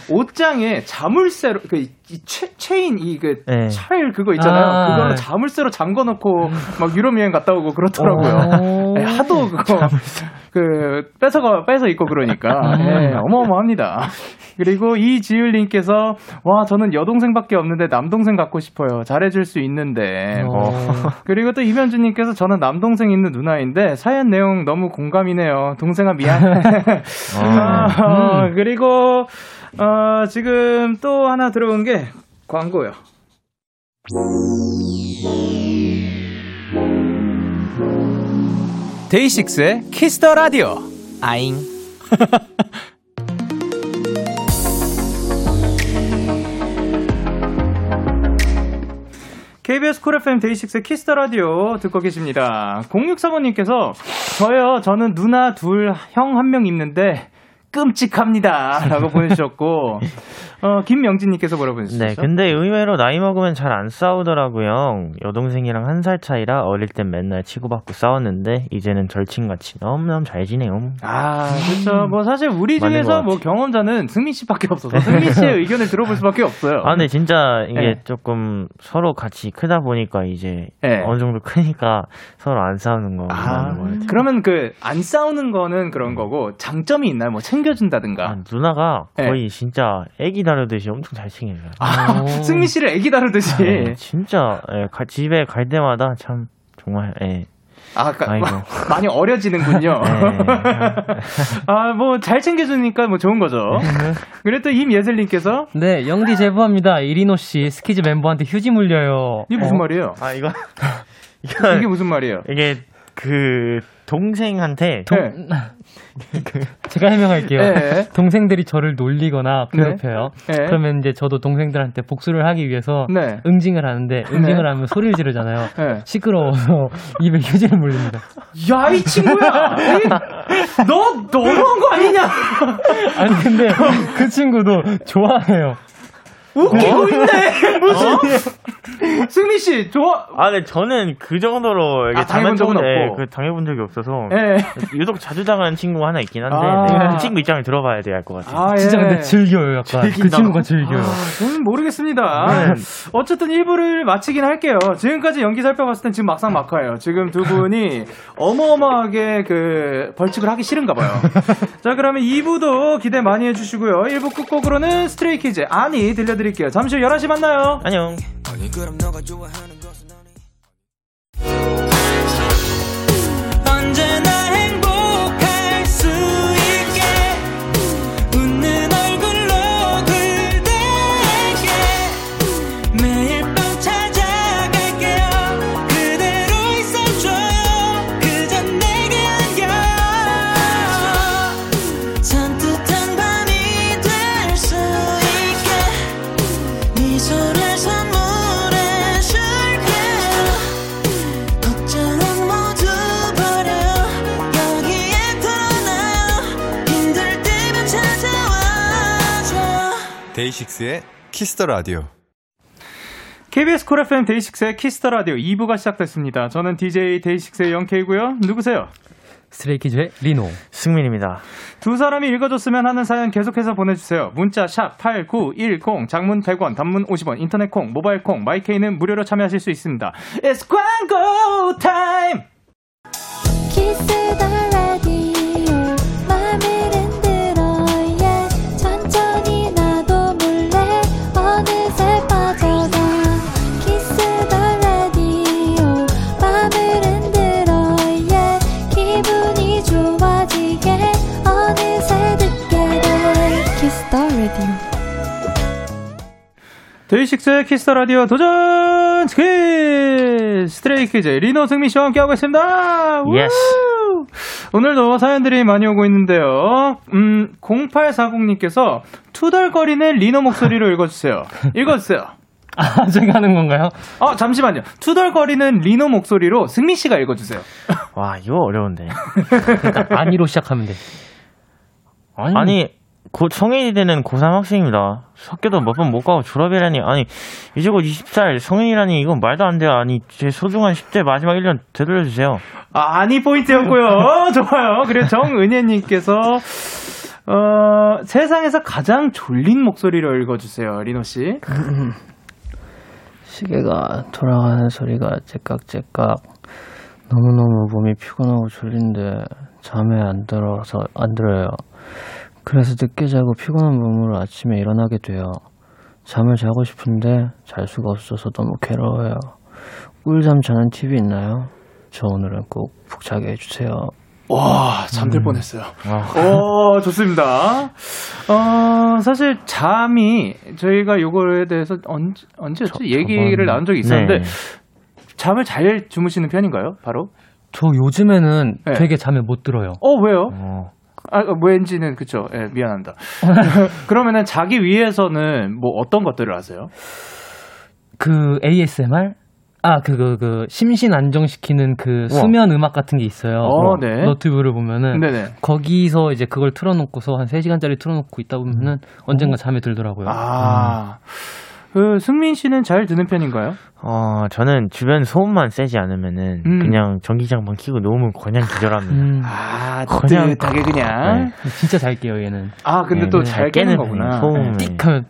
옷장에 자물쇠로 그 이 체인 이그 네. 철 그거 있잖아요. 아. 그걸로 자물쇠로 잠궈놓고 막 유럽 여행 갔다 오고 그렇더라고요. 오. 네, 하도 그거 그 뺏어가 뺏어 입고 그러니까 네, 어마어마합니다. 그리고 이지율님께서 와 저는 여동생밖에 없는데 남동생 갖고 싶어요. 잘해줄 수 있는데. 어. 그리고 또 이면주님께서 저는 남동생 있는 누나인데 사연 내용 너무 공감이네요. 동생아 미안. 아, 그리고 어, 지금 또 하나 들어온 게 광고요. 데이식스의 키스 더 라디오. 아잉. KBS 쿨 FM 데이식스 키스 더 라디오 듣고 계십니다. 0635님께서 저요, 저는 누나 둘, 형 한 명 있는데 끔찍합니다. 라고 보내주셨고, 어, 김명진님께서 뭐라고 보내주셨죠? 네, 근데 의외로 나이 먹으면 잘 안 싸우더라고요. 여동생이랑 한 살 차이라 어릴 땐 맨날 치고받고 싸웠는데 이제는 절친같이 너무너무 잘 지내요. 아, 그렇죠. 뭐 사실 우리 중에서 것뭐 경험자는 승민 씨밖에 없어서 승민 씨의 의견을 들어볼 수밖에 없어요. 아, 근데 진짜 이게 네. 조금 서로 같이 크다 보니까 이제 네. 어느 정도 크니까 서로 안 싸우는 거 아. 그러면 그 안 싸우는 거는 그런 거고 장점이 있나요? 뭐 챙겨준다든가. 아, 누나가 네. 거의 진짜 애기 다 루듯이 엄청 잘 챙겨줘요. 아, 오. 승민 씨를 애기 다루듯이. 네, 진짜 예, 가- 집에 갈 때마다 참 정말 예. 아, 까. 많이 어려지는군요. 네. 아, 뭐 잘 챙겨주니까 뭐 좋은 거죠. 그리고 또 임예슬님께서 네, 영디 제보합니다. 이리노 씨 스키즈 멤버한테 휴지 물려요. 이게 무슨 어? 말이에요? 아 이거 이게 무슨 말이에요? 이게 그 동생한테 네. 제가 해명할게요. 네. 동생들이 저를 놀리거나 네. 괴롭혀요. 네. 그러면 이제 저도 동생들한테 복수를 하기 위해서 네. 응징을 하는데 응징을 하면 소리를 지르잖아요. 네. 시끄러워서 입에 휴지를 물립니다. 야, 이 친구야! 이- 너, 너무한 거 아니냐? 아니 근데 그 친구도 좋아해요. 웃기고 있네! 무슨. 승민 씨, 좋아. 아, 근데 저는 그 정도로 이게 아, 당해본 적은 예, 없고. 그 당해본 적이 없어서 예. 유독 자주 당하는 친구가 하나 있긴 한데 아. 네, 그 친구 입장을 들어봐야 돼 알 것 같아요. 아, 예. 진짜 근데 즐겨요 약간. 그 즐긴다고? 친구가 즐겨요. 아, 저는 모르겠습니다. 네. 어쨌든 1부를 마치긴 할게요. 지금까지 연기 살펴봤을 땐 지금 막상막하예요. 지금 두 분이 어마어마하게 그 벌칙을 하기 싫은가 봐요. 자, 그러면 2부도 기대 많이 해주시고요. 1부 끝곡으로는 스트레이키즈 아니 들려드릴게요. 잠시 후 11시 만나요. 안녕. 데이식스의 키스 더 라디오. KBS 쿨 FM 데이식스의 키스 더 라디오 2부가 시작됐습니다. 저는 DJ 데이식스의 영케이고요. 누구세요? 스트레이키즈의 리노. 승민입니다. 두 사람이 읽어줬으면 하는 사연 계속해서 보내주세요. 문자 샵 8910, 장문 100원, 단문 50원, 인터넷 콩, 모바일 콩, 마이케이는 무료로 참여하실 수 있습니다. It's 광고 time! 키스 더 데이식스의 키스 더 라디오 도전 스퀴즈! 스트레이키즈 리노 승민 씨와 함께하고 있습니다. 우! Yes. 오늘도 사연들이 많이 오고 있는데요. 음, 0840님께서 투덜거리는 리노 목소리로 읽어주세요. 읽어주세요. 아 제가 하는 건가요? 어, 잠시만요. 투덜거리는 리노 목소리로 승민 씨가 읽어주세요. 와 이거 어려운데. 아니로 시작하면 돼. 아니, 아니 곧 성인이 되는 고3 학생입니다. 학교도 몇 번 못 가고 졸업이라니 아니 이제 곧 20살 성인이라니 이건 말도 안 돼요. 아니 제 소중한 10대 마지막 1년 되돌려주세요. 아, 아니 포인트였고요. 어, 좋아요. 그리고 정은혜님께서 어, 세상에서 가장 졸린 목소리로 읽어주세요, 리노 씨. 시계가 돌아가는 소리가 째깍째깍. 너무너무 몸이 피곤하고 졸린데 잠에 안 들어서 안 들어요. 그래서 늦게 자고 피곤한 몸으로 아침에 일어나게 돼요. 잠을 자고 싶은데 잘 수가 없어서 너무 괴로워요. 꿀잠 자는 팁이 있나요? 저 오늘은 꼭 푹 자게 해주세요. 와, 잠들 뻔했어요. 아. 오, 좋습니다. 어, 사실 잠이 저희가 요거에 대해서 언제, 언제였지? 얘기를 나눈 적이 있었는데 네. 잠을 잘 주무시는 편인가요? 바로? 저 요즘에는 네. 되게 잠에 못 들어요. 어, 왜요? 어. 아, 왠지는 그쵸. 예, 미안합니다. 그러면은 자기 위해서는 뭐 어떤 것들을 하세요? 그 ASMR? 아, 그, 그, 그, 심신 안정시키는 그 우와. 수면 음악 같은 게 있어요. 어, 네. 너튜브를 보면은. 네네. 거기서 이제 그걸 틀어놓고서 한 3시간짜리 틀어놓고 있다 보면은 언젠가 잠에 들더라고요. 아, 그 승민 씨는 잘 듣는 편인가요? 어, 저는 주변 소음만 세지 않으면은 음. 그냥 전기장판 켜고 놓으면 그냥 기절합니다. 음, 아, 그냥- 그냥. 진짜 잘 깨요, 얘는. 아, 근데 네, 또 네, 잘 깨는 깨는 거구나. 소음을. 띡 하면,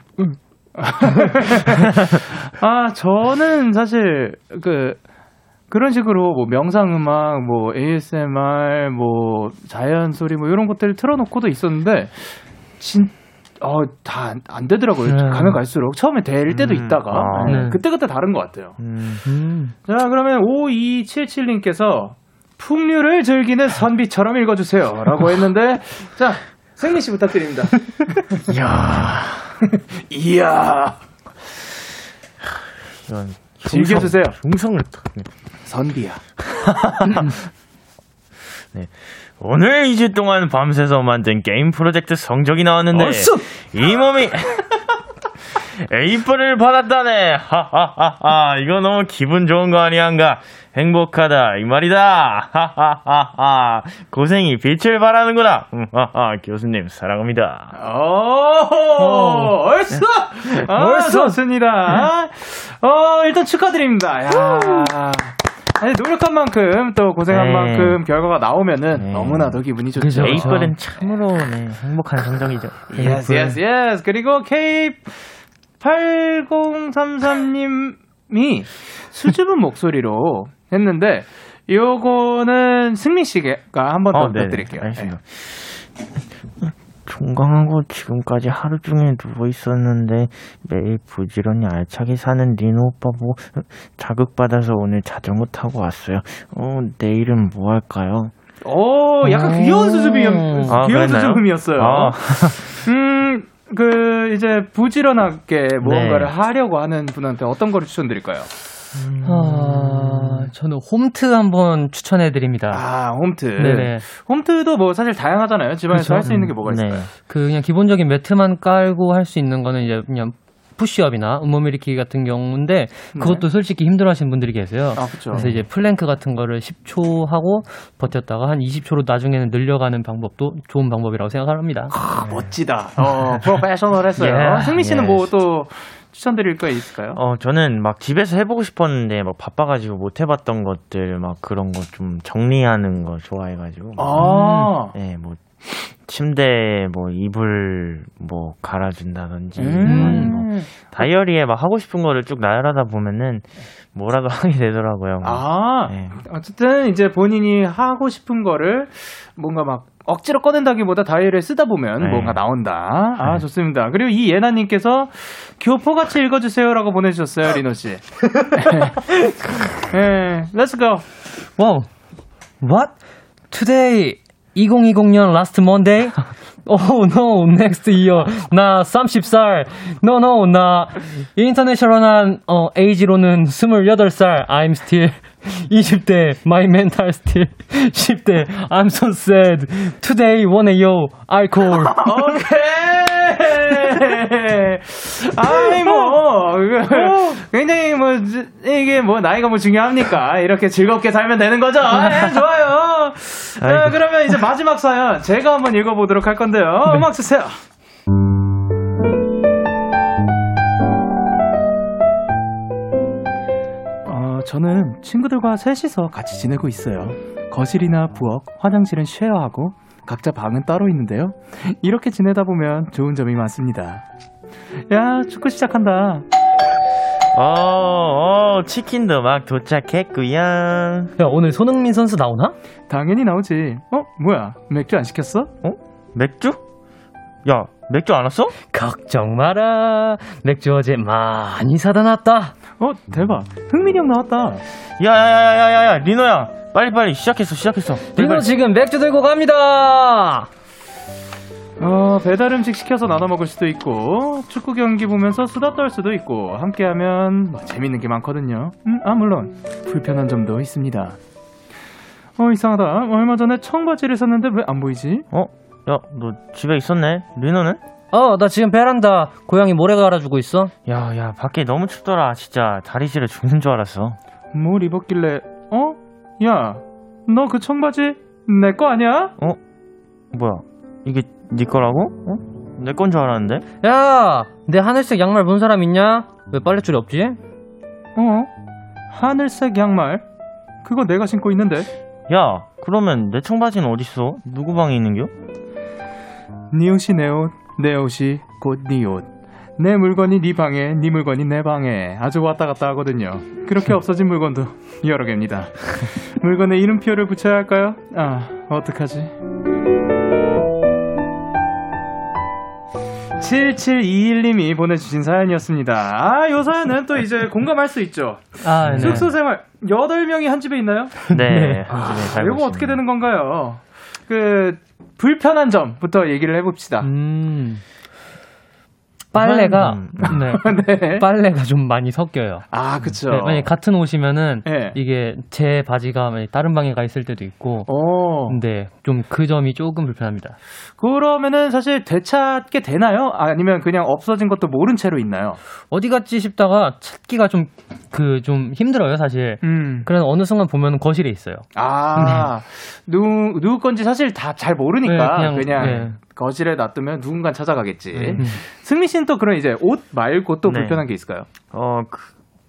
아, 저는 사실 그 그런 식으로 뭐 명상 음악, 뭐 ASMR, 뭐 자연 소리 뭐 이런 것들을 틀어 놓고도 있었는데 진 어, 다 안 되더라고요. 네. 가면 갈수록 처음에 될 때도 음, 있다가 아. 네. 네. 그때그때 다른 것 같아요. 음. 음. 자, 그러면 5277님께서 풍류를 즐기는 선비처럼 읽어주세요. 라고 했는데, 자, 승민 씨 부탁드립니다. 이야, 이야, 이건 즐겨주세요. 흉성을 선비야. 오늘 2주 동안 밤새서 만든 게임 프로젝트 성적이 나왔는데 얼쑤! 이 몸이 A뿔을 받았다네. 하하하하. 이거 너무 기분 좋은 거 아니한가? 행복하다 이 말이다. 하하하하. 고생이 빛을 발하는구나. 음, 하하. 교수님 사랑합니다. 오, 얼쑤! 아, 얼쑤! 좋습니다. 어, 일단 축하드립니다. 야 아니, 노력한 만큼, 또 고생한 네. 만큼 결과가 나오면은 네. 너무나 더 기분이 좋죠. 그죠. A뿔은 참으로 네, 행복한 성적이죠. Yes, yes, yes. 그리고 K8033님이 수줍은 목소리로 했는데, 요거는 승민 씨가 한번 더 어, 네, 부탁드릴게요. 알겠습니다. 종강하고 지금까지 하루 종일 누워 있었는데 매일 부지런히 알차게 사는 리노 오빠 보고 자극받아서 오늘 자전거 타고 왔어요. 어, 내일은 뭐 할까요? 오, 약간 귀여운 수줍이, 아, 귀여운 그랬나요? 수줍음이었어요. 아. 음, 그, 이제 부지런하게 무언가를 네. 하려고 하는 분한테 어떤 거를 추천드릴까요? 아, 저는 홈트 한번 추천해 드립니다. 아, 홈트. 네네. 홈트도 뭐 사실 다양하잖아요. 집안에서 그렇죠. 할수 있는 게 뭐가 네. 있을까요? 그 그냥 기본적인 매트만 깔고 할 수 있는 거는 이제 그냥 푸시업이나 윗몸 일으키기 같은 경우인데 그것도 솔직히 힘들어하시는 분들이 계세요. 아. 그래서 이제 플랭크 같은 거를 10초 하고 버텼다가 한 20초로 나중에는 늘려가는 방법도 좋은 방법이라고 생각합니다. 아, 멋지다. 어, 프로페셔널했어요. 예, 승민 씨는 뭐 또 추천드릴 거 있을까요? 어, 저는 막 집에서 해보고 싶었는데 막 바빠가지고 못 해봤던 것들 막 그런 거 좀 정리하는 거 좋아해가지고. 아, 네, 뭐 침대 뭐 이불 뭐 갈아준다든지 음. 뭐 다이어리에 막 하고 싶은 거를 쭉 나열하다 보면은 뭐라도 하게 되더라고요. 아, 네. 어쨌든 이제 본인이 하고 싶은 거를 뭔가 막 억지로 꺼낸다기보다 다이어리에 쓰다 보면 네. 뭔가 나온다. 아, 좋습니다. 그리고 이 예나님께서 교포같이 읽어주세요라고 보내주셨어요, 리노 씨. 네, let's go. 와우. What? Today 2020년 last Monday? Oh no, next year. 나 30살. No, no, 나 인터내셔널한 어, 에이지로는 28살. I'm still 20대. My mental still 10대. I'm so sad. Today 1AO alcohol. 오케이. 아이 뭐 그, 굉장히 뭐 지- 이게 뭐 나이가 뭐 중요합니까? 이렇게 즐겁게 살면 되는 거죠. 네, 좋아요. 자, 그러면 이제 마지막 사연 제가 한번 읽어보도록 할 건데요. 음악 주세요. 어, 저는 친구들과 셋이서 같이 지내고 있어요. 거실이나 부엌, 화장실은 쉐어하고 각자 방은 따로 있는데요. 이렇게 지내다 보면 좋은 점이 많습니다. 야, 축구 시작한다. 어, 어, 치킨도 막 도착했구요. 야, 오늘 손흥민 선수 나오나? 당연히 나오지. 어, 뭐야? 맥주 안 시켰어? 어? 맥주? 야, 맥주 안 왔어? 걱정 마라. 맥주 어제 많이 사다 놨다. 어, 대박. 흥민이 형 나왔다. 야야야야야야, 리노야, 빨리 빨리 시작했어, 시작했어. 리노 지금 맥주 들고 갑니다. 어, 배달 음식 시켜서 나눠 먹을 수도 있고, 축구 경기 보면서 수다 떨 수도 있고, 함께하면 뭐 재밌는 게 많거든요. 음, 아, 물론, 불편한 점도 있습니다. 어, 이상하다. 얼마 전에 청바지를 샀는데 왜 안 보이지? 어, 야, 너 집에 있었네. 리노는? 어, 나 지금 베란다 고양이 모래 갈아주고 있어. 야, 야, 밖에 너무 춥더라. 진짜 다리 시려 죽는 줄 알았어. 뭘 입었길래, 어? 야, 너 그 청바지 내 거 아니야? 뭐야? 이게 네 거라고? 어? 내 건 줄 알았는데? 야, 내 하늘색 양말 본 사람 있냐? 왜 빨래줄이 없지? 어? 하늘색 양말? 그거 내가 신고 있는데. 야, 그러면 내 청바지는 어딨어? 누구 방에 있는겨? 네 옷이 내 옷, 내 옷이 곧 네 옷. 내 물건이 네 방에, 네 물건이 내 방에 아주 왔다 갔다 하거든요. 그렇게 없어진 물건도 여러 개입니다. 물건에 이름표를 붙여야 할까요? 아, 어떡하지? 7721님이 보내주신 사연이었습니다. 아, 요 사연은 또 이제 공감할 수 있죠. 아, 네. 숙소 생활 8명이 한 집에 있나요? 네, 한 집에 살고 이거 어떻게 되는 건가요? 그 불편한 점부터 얘기를 해봅시다. 음. 빨래가 음. 네. 네. 빨래가 좀 많이 섞여요. 아, 그쵸. 네, 만약 같은 옷이면은 네. 이게 제 바지가 다른 방에 가 있을 때도 있고 오. 근데 좀 그 점이 조금 불편합니다. 그러면은 사실 되찾게 되나요? 아니면 그냥 없어진 것도 모른 채로 있나요? 어디 갔지 싶다가 찾기가 좀 그좀 힘들어요, 사실. 음. 그래서 어느 순간 보면 거실에 있어요. 아, 누, 누구 건지 사실 다 잘 모르니까 네, 그냥, 그냥, 네. 거실에 놔두면 누군가 찾아가겠지. 네. 승민 씨는 또 그런 이제 옷 말고 또 네. 불편한 게 있을까요? 어, 그,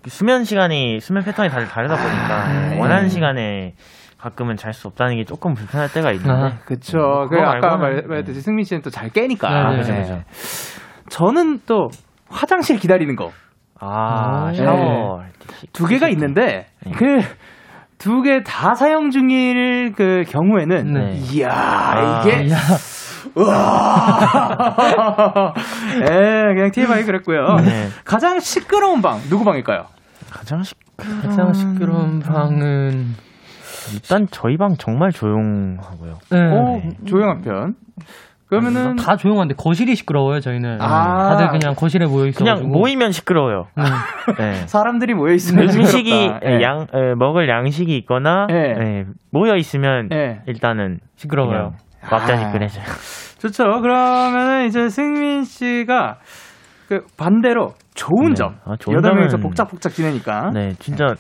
그 수면 시간이, 수면 패턴이 다들 다르다 보니까, 네. 원하는 시간에 가끔은 잘 수 없다는 게 조금 불편할 때가 있는데, 아, 그쵸. 음, 그 아까 말, 말했듯이 승민 씨는 또 잘 깨니까. 네, 네, 네. 그죠. 저는 또 화장실 기다리는 거. 아, 오. 샤워. 두 개가 있는데 네. 그두 개 다 사용 중일 그 경우에는 네. 이야 아, 이게 야, 우와 예 그냥 TMI 그랬고요 네. 가장 시끄러운 방 누구 방일까요? 가장 시, 가장 시끄러운 방은 일단 저희 방 정말 조용하고요. 네. 오 조용한 편 그러면은 다 조용한데 거실이 시끄러워요, 저희는. 아. 다들 그냥 거실에 모여 있어 그냥 모이면 시끄러워요. 음. 네. 사람들이 모여 있으면 음식이 시끄럽다. 예. 양 에, 먹을 양식이 있거나 예. 예, 모여 있으면 예. 일단은 시끄러워요. 막자지근해져요. 좋죠 그러면은 이제 승민 씨가 그 반대로 좋은 네. 점 아, 좋은 여덟 명이서 복작복작 지내니까 네, 진짜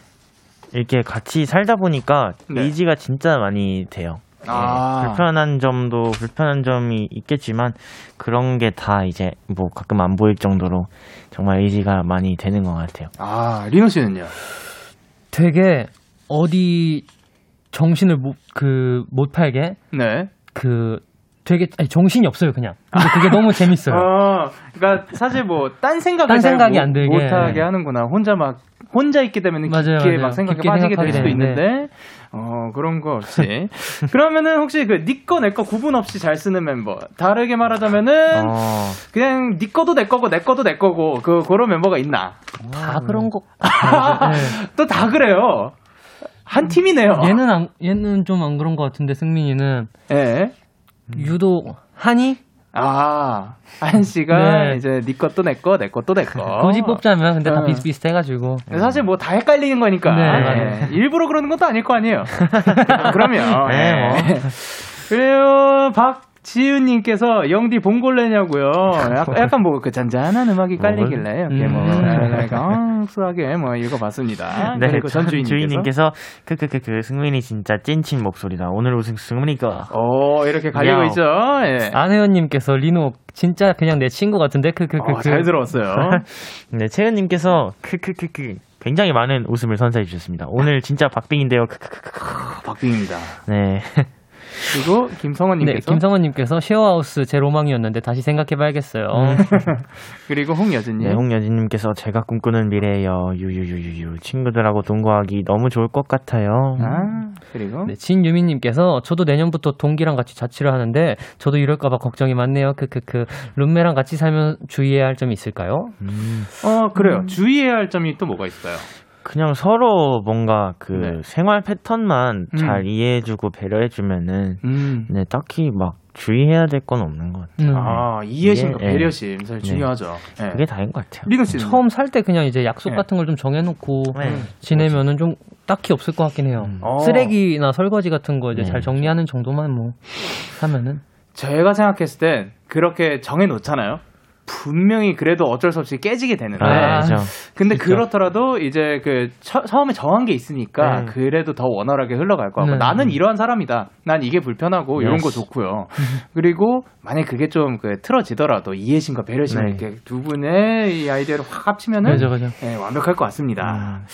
이렇게 같이 살다 보니까 네. 의지가 진짜 많이 돼요. 네, 아. 불편한 점도 불편한 점이 있겠지만 그런 게 다 이제 뭐 가끔 안 보일 정도로 정말 의지가 많이 되는 것 같아요. 아 리노 씨는요? 되게 어디 정신을 못, 그, 못 팔게, 네. 그, 되게, 아니, 정신이 없어요, 그냥. 근데 그게 너무 재밌어요. 어, 그러니까 사실 뭐 딴 생각을 딴잘 생각이 못, 안 들게. 못하게 하는구나. 혼자 막 혼자 있기 때문에 맞아요, 깊게 맞아요. 막 생각에 깊게 빠지게 될 수도 되는데. 있는데 어 그런 거 없이 그러면은 혹시 그니 거 내 거 구분 없이 잘 쓰는 멤버 다르게 말하자면은 어, 그냥 니 거도 내 거고 내 거도 내 거고 그 그런 멤버가 있나 다 그런 거. 또다 그래요 한 팀이네요 얘는 안, 얘는 좀 안 그런 것 같은데, 승민이는. 예. 유독, 하니? 아, 한 씨가 네. 이제 니 것도 내 거, 내 것도 내 거. 굳이 뽑자면, 근데 다 어. 비슷비슷해가지고. 사실 뭐 다 헷갈리는 거니까. 네, 예. 맞아요. 일부러 그러는 것도 아닐 거 아니에요. 그러면. 네, 뭐. 그리고 박 지윤님께서 영디 봉골레냐고요. 약간, 약간 뭐 그 잔잔한 음악이 깔리길래 이렇게 뭐 음. 강수하게 뭐 읽어봤습니다. 네, 그리고 전 주인님께서. 주인님께서 크크크크 승민이 진짜 찐친 목소리다. 오늘 우승 승민이가 오 이렇게 갈리고. 있죠. 예. 안혜연님께서 리노 진짜 그냥 내 친구 같은데 크크크크 어, 잘 들어왔어요. 네, 채은님께서 크크크크 굉장히 많은 웃음을 선사해 주셨습니다. 오늘 진짜 박빙인데요. 크크크크. 박빙입니다. 네. 그리고 네, 김성원님께서 김성원님께서 쉐어하우스 제 로망이었는데 다시 생각해봐야겠어요. 그리고 홍여진님. 네, 홍여진님께서 제가 꿈꾸는 미래예요. 유유유유유. 친구들하고 동거하기 너무 좋을 것 같아요. 아 그리고 네, 진유미님께서 저도 내년부터 동기랑 같이 자취를 하는데 저도 이럴까봐 걱정이 많네요. 크크크 룸메랑 같이 살면 주의해야 할 점이 있을까요? 음, 어 그래요. 주의해야 할 점이 또 뭐가 있어요? 그냥 서로 뭔가 그 네. 생활 패턴만 음. 잘 이해해주고 배려해주면은 음. 네, 딱히 막 주의해야 될 건 없는 것 같아요. 음. 아 이해심과 이해, 예. 배려심 사실 네. 중요하죠. 예. 그게 다인 것 같아요. 리노 씨는 처음 살 때 그냥 이제 약속 네. 같은 걸 좀 정해놓고 네. 지내면은 좀 딱히 없을 것 같긴 해요. 음. 어. 쓰레기나 설거지 같은 거 이제 네. 잘 정리하는 정도만 뭐 하면은 제가 생각했을 땐 그렇게 정해 놓잖아요. 분명히 그래도 어쩔 수 없이 깨지게 되는데. 아, 그죠. 근데 그쵸. 그렇더라도 이제 그 처, 음에 정한 게 있으니까 네. 그래도 더 원활하게 흘러갈 거고 네. 나는 이러한 사람이다. 난 이게 불편하고 이런 거. 좋고요. 그리고 만약 그게 좀 그 틀어지더라도 이해심과 배려심 네. 이렇게 두 분의 이 아이디어를 확 합치면은 그죠, 그죠. 예, 완벽할 것 같습니다. 음.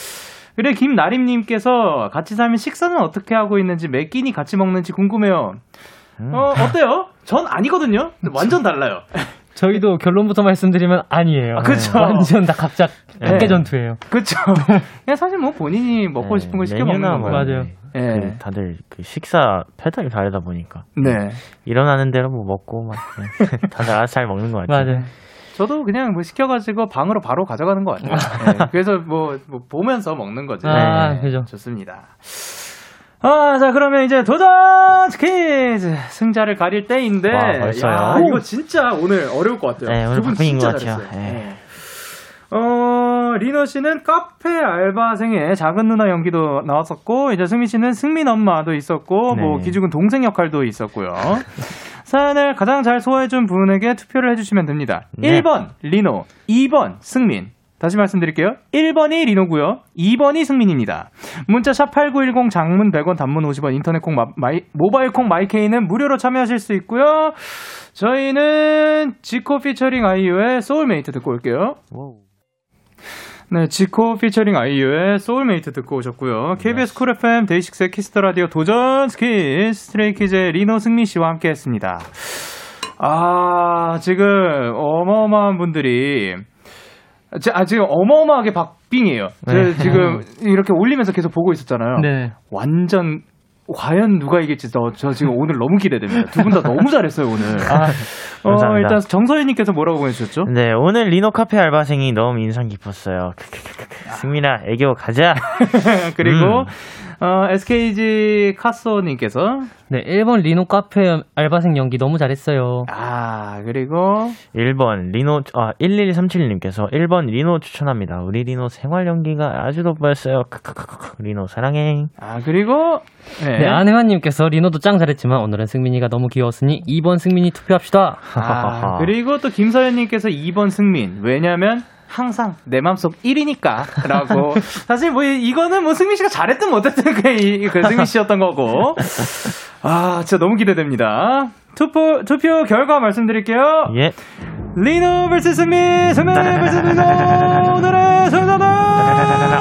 그래 김나림님께서 같이 살면 식사는 어떻게 하고 있는지 몇 끼니 같이 먹는지 궁금해요. 음. 어 어때요? 전 아니거든요. 완전 달라요. 저희도 결론부터 말씀드리면 아니에요. 아, 그쵸. 완전 다 갑작 네. 각계 전투예요. 그렇죠. 그냥 사실 뭐 본인이 먹고 네, 싶은 걸 시켜 먹는 뭐, 거예요. 맞아요. 네. 예. 그 다들 그 식사 패턴이 다르다 보니까 네. 일어나는 대로 뭐 먹고 막 다들 알아서 잘 먹는 것 같아요. 맞아요. 저도 그냥 뭐 시켜가지고 방으로 바로 가져가는 것 같아요. 네, 그래서 뭐, 뭐 보면서 먹는 거지. 아, 네, 그죠. 좋습니다. 아, 자, 그러면 이제 도전 퀴즈! 승자를 가릴 때인데. 와, 벌써요? 야, 이거 진짜 오늘 어려울 것 같아요. 네, 오늘 진짜 것 같아요. 네. 네. 어, 리너 씨는 카페 알바생의 작은 누나 연기도 나왔었고, 이제 승민 씨는 승민 엄마도 있었고, 뭐, 네. 기죽은 동생 역할도 있었고요. 사연을 가장 잘 소화해준 분에게 투표를 해주시면 됩니다. 네. 1번 리노, 2번 승민. 다시 말씀드릴게요. 1번이 리노고요. 2번이 승민입니다. 문자 샵 8910 장문 100원 단문 50원 인터넷 콩 마, 마이, 모바일 콩 마이케이는 무료로 참여하실 수 있고요. 저희는 지코 피처링 아이유의 소울메이트 듣고 올게요. 네, 지코 피처링 아이유의 소울메이트 듣고 오셨고요. KBS Cool FM 데이식스의 Kiss the Radio 도전 스킬 스트레이키즈의 리노 승민 씨와 함께 했습니다. 아, 지금 어마어마한 분들이 지- 아, 지금 어마어마하게 박빙이에요. 저 네. 지금 이렇게 올리면서 계속 보고 있었잖아요. 네. 완전 과연 누가 이길지 저, 저 지금 오늘 너무 기대됩니다. 두 분 다 너무 잘했어요 오늘. 아, 어. 일단 정서연님께서 뭐라고 보내주셨죠? 네, 오늘 리노 카페 알바생이 너무 인상 깊었어요. 승민아, 애교 가자. 그리고 음. 어, SKG 카소님께서 네, 1번 리노 카페 알바생 연기 너무 잘했어요. 아 그리고 1번 리노 아 1137님께서 1번 리노 추천합니다. 우리 리노 생활 연기가 아주 돋보였어요. 크크크크 리노 사랑해. 아 그리고 네. 네, 안혜환 님께서 리노도 짱 잘했지만 오늘은 승민이가 너무 귀여웠으니 2번 승민이 투표합시다. 아, 그리고 또 김서연 님께서 2번 승민 왜냐면 항상 내 맘속 1위니까 라고 사실 뭐 이- 이거는 뭐 승민 씨가 잘했든 못했든 그, 이- 그 승민 씨였던 거고 아 진짜 너무 기대됩니다 투표 투표 결과 말씀드릴게요 예. 리노 vs 승민 승민 vs 리노 오늘의 승자는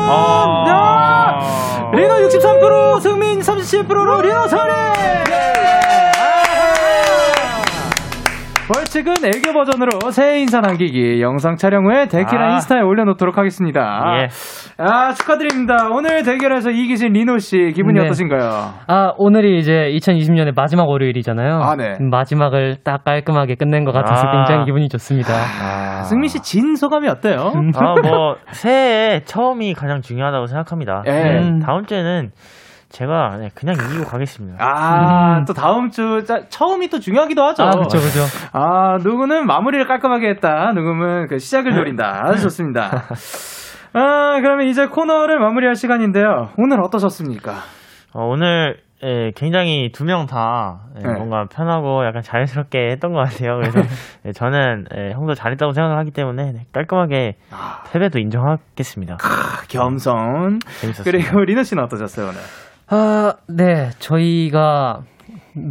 어. 야! 리노 63% 승민 37%로 리노 승리 벌칙은 애교 버전으로 새해 인사 남기기 영상 촬영 후에 데키라 아. 인스타에 올려놓도록 하겠습니다. 예. 아 축하드립니다. 오늘 대결에서 이기신 리노 씨 기분이 네. 어떠신가요? 아, 오늘이 이제 2020년의 마지막 월요일이잖아요. 아, 네. 마지막을 딱 깔끔하게 끝낸 것 같아서 아. 굉장히 기분이 좋습니다. 아. 승민 씨 진 소감이 어때요? 아, 뭐 새해 처음이 가장 중요하다고 생각합니다. 예. 네, 다음 주에는 제가 네, 그냥 이기고 가겠습니다. 아, 음. 또 다음 주 짜- 처음이 또 중요하기도 하죠. 아, 그죠, 그죠. 아, 누구는 마무리를 깔끔하게 했다. 누구는 그 시작을 노린다. 아주 좋습니다. 아, 그러면 이제 코너를 마무리할 시간인데요. 오늘 어떠셨습니까? 어, 오늘 예, 굉장히 두 명다 예, 네. 뭔가 편하고 약간 자연스럽게 했던 것 같아요. 그래서 예, 저는 예, 형도 잘했다고 생각하기 때문에 네, 깔끔하게 패배도 인정하겠습니다. 아, 겸손. 재밌었어요. 그리고 리노 씨는 어떠셨어요, 오늘? 아, 네. 저희가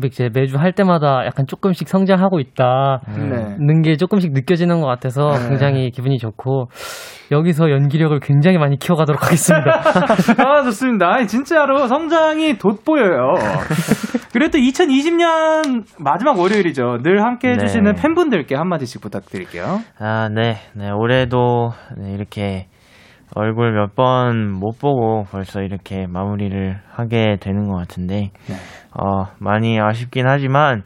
이제 매주 할 때마다 약간 조금씩 성장하고 있다. 네. 는게 조금씩 느껴지는 것 같아서 네. 굉장히 기분이 좋고 여기서 연기력을 굉장히 많이 키워가도록 하겠습니다. 아, 좋습니다. 아니, 진짜로 성장이 돋보여요. 그리고 또 2020년 마지막 월요일이죠. 늘 함께 해주시는 네. 팬분들께 한마디씩 부탁드릴게요. 아, 네. 네, 올해도 네, 이렇게 얼굴 몇 번 못 보고 벌써 이렇게 마무리를 하게 되는 것 같은데, 네. 어, 많이 아쉽긴 하지만,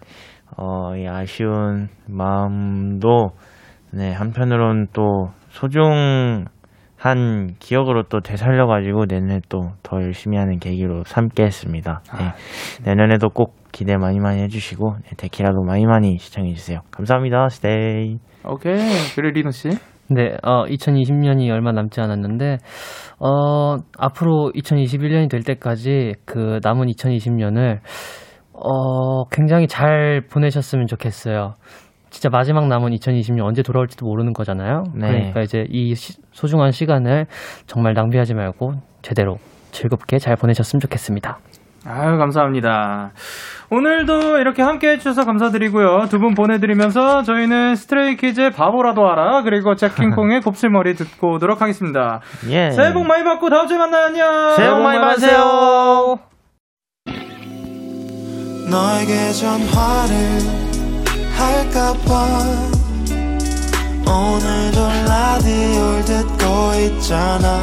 어, 이 아쉬운 마음도, 네, 한편으론 또 소중한 기억으로 또 되살려가지고 내년에 또 더 열심히 하는 계기로 삼게 했습니다. 네. 내년에도 꼭 기대 많이 많이 해주시고, 네, 데키라도 많이 많이 시청해주세요. 감사합니다. 스테이. 오케이. 그리고 리노 씨. 네, 어, 2020년이 얼마 남지 않았는데, 어, 앞으로 2021년이 될 때까지 그 남은 2020년을, 어, 굉장히 잘 보내셨으면 좋겠어요. 진짜 마지막 남은 2020년 언제 돌아올지도 모르는 거잖아요. 네. 그러니까 이제 이 시- 소중한 시간을 정말 낭비하지 말고 제대로 즐겁게 잘 보내셨으면 좋겠습니다. 아유, 감사합니다. 오늘도 이렇게 함께 해주셔서 감사드리고요. 두 분 보내드리면서 저희는 스트레이키즈의 바보라도 알아, 그리고 잭킹콩의 곱슬머리 듣고 오도록 하겠습니다. 예. 새해 복 많이 받고 다음 주에 만나요. 안녕! 새해 복 많이 받으세요. 너에게 전화를 할까봐 오늘도 라디오를 듣고 있잖아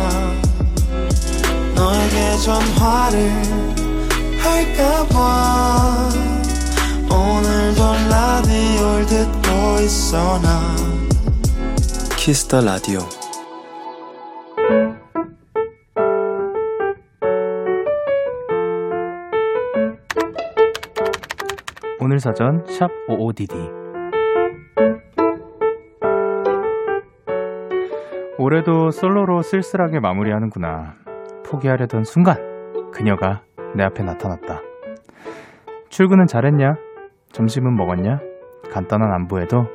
너에게 전화를 할까봐 오늘도 라디오를 듣고 있어 나 키스터 라디오. 오늘 사전 샵 55DD 올해도 솔로로 쓸쓸하게 마무리하는구나. 포기하려던 순간 그녀가 내 앞에 나타났다. 출근은 잘했냐? 점심은 먹었냐? 간단한 안부에도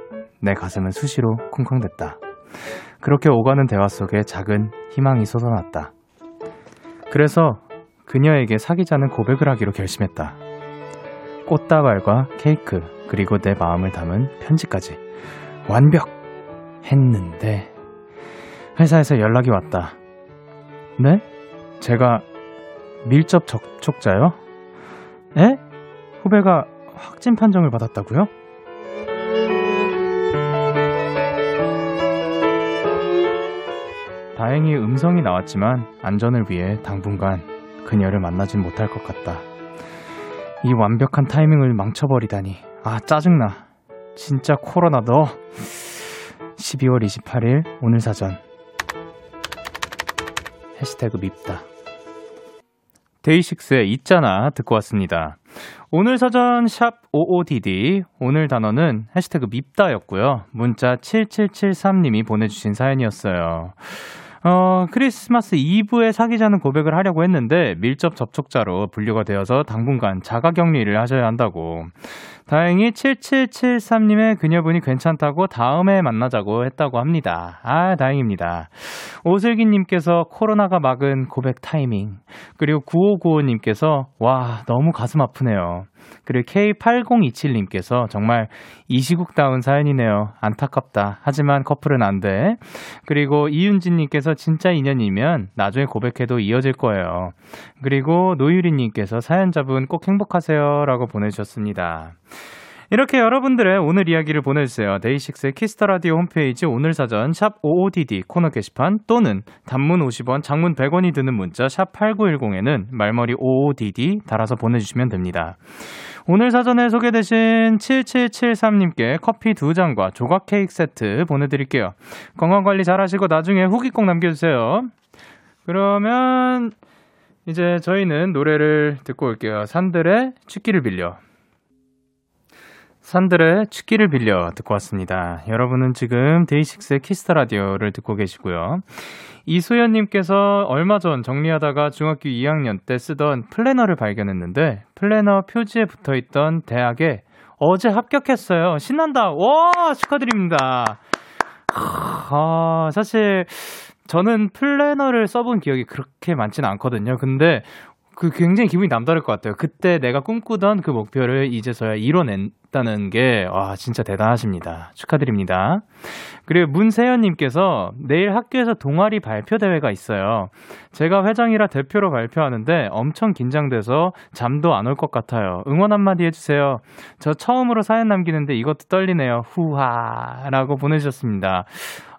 내 가슴은 수시로 쿵쾅댔다. 그렇게 오가는 대화 속에 작은 희망이 솟아났다. 그래서 그녀에게 사귀자는 고백을 하기로 결심했다. 꽃다발과 케이크, 그리고 내 마음을 담은 편지까지. 완벽! 했는데, 회사에서 연락이 왔다. 네? 제가 밀접 접촉자요? 에? 후배가 확진 판정을 받았다고요? 다행히 음성이 나왔지만 안전을 위해 당분간 그녀를 만나진 못할 것 같다. 이 완벽한 타이밍을 망쳐버리다니. 아, 짜증나. 진짜 코로나 너. 12월 28일 오늘 사전. 해시태그 밉다. 데이식스의 있잖아 듣고 왔습니다. 오늘 사전 샵 55DD 오늘 단어는 해시태그 밉다였고요. 문자 7773님이 보내주신 사연이었어요. 어, 크리스마스 이브에 사귀자는 고백을 하려고 했는데 밀접 접촉자로 분류가 되어서 당분간 자가 격리를 하셔야 한다고. 다행히 7773님의 그녀분이 괜찮다고 다음에 만나자고 했다고 합니다. 아, 다행입니다. 오슬기님께서 코로나가 막은 고백 타이밍. 그리고 9595님께서 와, 너무 가슴 아프네요. 그리고 K8027님께서 정말 이 시국다운 사연이네요. 안타깝다. 하지만 커플은 안 돼. 그리고 이윤진님께서 진짜 인연이면 나중에 고백해도 이어질 거예요. 그리고 노유리님께서 사연자분 꼭 행복하세요. 라고 보내주셨습니다. 이렇게 여러분들의 오늘 이야기를 보내주세요. 데이식스의 키스터라디오 홈페이지 오늘 사전 샵 55DD 코너 게시판 또는 단문 50원, 장문 100원이 드는 문자 샵 8910에는 말머리 55DD 달아서 보내주시면 됩니다. 오늘 사전에 소개되신 7773님께 커피 두 잔과 조각 케이크 세트 보내드릴게요. 건강관리 잘 하시고 나중에 후기 꼭 남겨주세요. 그러면 이제 저희는 노래를 듣고 올게요. 산들의 취기를 빌려. 산들의 취기를 빌려 듣고 왔습니다. 여러분은 지금 데이식스의 Kiss the Radio를 듣고 계시고요. 이소연님께서 얼마 전 정리하다가 중학교 2학년 때 쓰던 플래너를 발견했는데 플래너 표지에 붙어 있던 대학에 어제 합격했어요. 신난다. 와 축하드립니다. 아, 사실 저는 플래너를 써본 기억이 그렇게 많지는 않거든요. 근데 그 굉장히 기분이 남다를 것 같아요. 그때 내가 꿈꾸던 그 목표를 이제서야 이뤄냈다는 게, 와, 진짜 대단하십니다. 축하드립니다. 그리고 문세연님께서 내일 학교에서 동아리 발표대회가 있어요. 제가 회장이라 대표로 발표하는데 엄청 긴장돼서 잠도 안 올 것 같아요. 응원 한마디 해주세요. 저 처음으로 사연 남기는데 이것도 떨리네요. 후하. 라고 보내주셨습니다.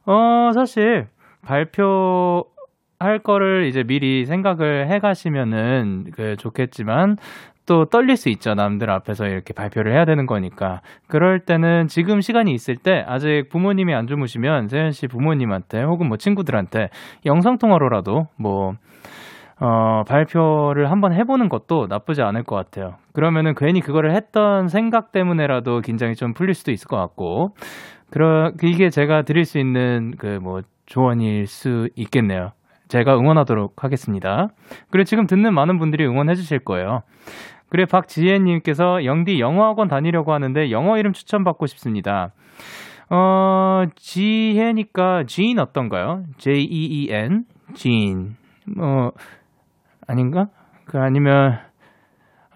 어, 사실, 발표, 할 거를 이제 미리 생각을 해 가시면은 그 좋겠지만 또 떨릴 수 있죠. 남들 앞에서 이렇게 발표를 해야 되는 거니까. 그럴 때는 지금 시간이 있을 때 아직 부모님이 안 주무시면 세현 씨 부모님한테 혹은 뭐 친구들한테 영상 통화로라도 뭐 어, 발표를 한번 해보는 것도 나쁘지 않을 것 같아요. 그러면은 괜히 그거를 했던 생각 때문에라도 긴장이 좀 풀릴 수도 있을 것 같고, 그러, 이게 제가 드릴 수 있는 그 뭐 조언일 수 있겠네요. 제가 응원하도록 하겠습니다. 그리고 지금 듣는 많은 분들이 응원해 주실 거예요. 그래 박지혜 님께서 영디 영어학원 다니려고 하는데 영어 이름 추천받고 싶습니다. 어 지혜니까 지인 어떤가요? J E E N 지인 뭐 아닌가? 그 아니면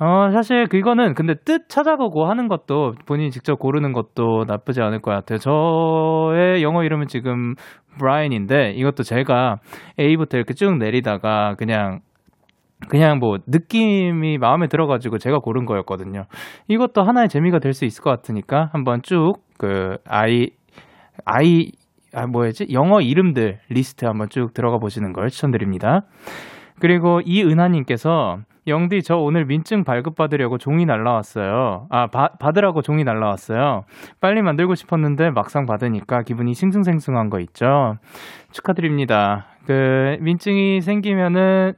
어, 사실 그거는 근데 뜻 찾아보고 하는 것도 본인이 직접 고르는 것도 나쁘지 않을 것 같아요. 저의 영어 이름은 지금 브라인인데 이것도 제가 A부터 이렇게 쭉 내리다가 그냥 그냥 뭐 느낌이 마음에 들어가지고 제가 고른 거였거든요. 이것도 하나의 재미가 될 수 있을 것 같으니까 한번 쭉 그 아이 아이 아 뭐였지 영어 이름들 리스트 한번 쭉 들어가 보시는 걸 추천드립니다. 그리고 이은하님께서 영디 저 오늘 민증 발급받으려고 종이 날라왔어요. 아 바, 받으라고 종이 날라왔어요. 빨리 만들고 싶었는데 막상 받으니까 기분이 싱숭생숭한 거 있죠. 축하드립니다. 그 민증이 생기면은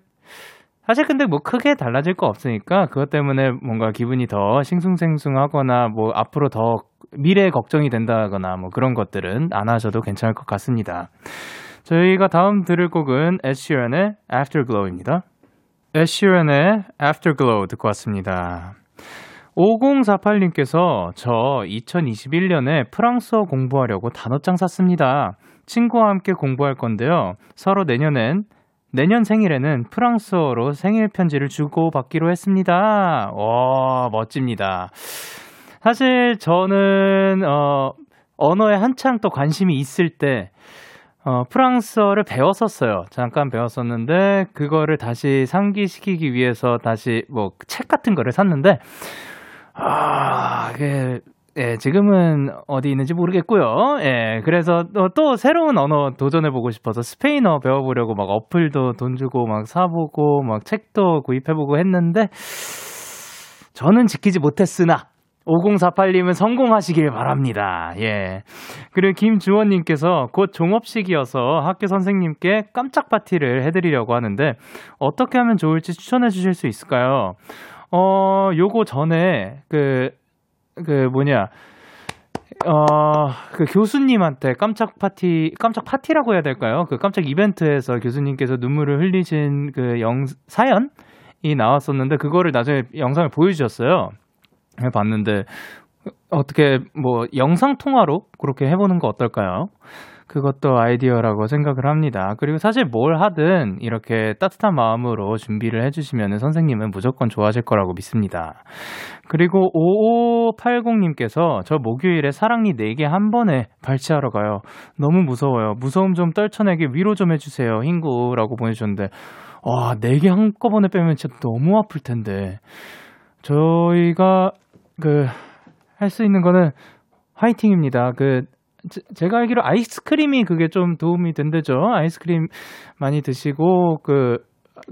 사실 근데 뭐 크게 달라질 거 없으니까 그것 때문에 뭔가 기분이 더 싱숭생숭하거나 뭐 앞으로 더 미래 걱정이 된다거나 뭐 그런 것들은 안 하셔도 괜찮을 것 같습니다. 저희가 다음 들을 곡은 에시런의 Afterglow입니다. 에시런의 Afterglow 듣고 왔습니다. 5048님께서 저 2021년에 프랑스어 공부하려고 단어장 샀습니다. 친구와 함께 공부할 건데요. 서로 내년엔 내년 생일에는 프랑스어로 생일 편지를 주고 받기로 했습니다. 와, 멋집니다. 사실 저는 어 언어에 한창 또 관심이 있을 때 어, 프랑스어를 배웠었어요. 잠깐 배웠었는데, 그거를 다시 상기시키기 위해서 다시 뭐 책 같은 거를 샀는데, 아, 그, 예, 지금은 어디 있는지 모르겠고요. 예, 그래서 또, 또 새로운 언어 도전해보고 싶어서 스페인어 배워보려고 막 어플도 돈 주고 막 사보고 막 책도 구입해보고 했는데, 저는 지키지 못했으나, 5048님은 성공하시길 바랍니다. 예. 그리고 김주원님께서 곧 종업식이어서 학교 선생님께 깜짝 파티를 해드리려고 하는데 어떻게 하면 좋을지 추천해 주실 수 있을까요? 어, 요거 전에 그, 그 뭐냐. 어, 그 교수님한테 깜짝 파티, 깜짝 파티라고 해야 될까요? 그 깜짝 이벤트에서 교수님께서 눈물을 흘리신 그 영, 사연이 나왔었는데, 그거를 나중에 영상을 보여주셨어요. 해봤는데 어떻게 뭐 영상 통화로 그렇게 해보는 거 어떨까요? 그것도 아이디어라고 생각을 합니다. 그리고 사실 뭘 하든 이렇게 따뜻한 마음으로 준비를 해주시면 선생님은 무조건 좋아하실 거라고 믿습니다. 그리고 5580님께서 저 목요일에 사랑니 4개 한 번에 발치하러 가요. 너무 무서워요. 무서움 좀 떨쳐내게 위로 좀 해주세요. 흰구라고 보내주셨는데, 와, 4개 한꺼번에 빼면 진짜 너무 아플 텐데. 저희가 그, 할 수 있는 거는 화이팅입니다. 그, 제 가 알기로 아이스크림이 그게 좀 도움이 된대죠. 아이스크림 많이 드시고, 그,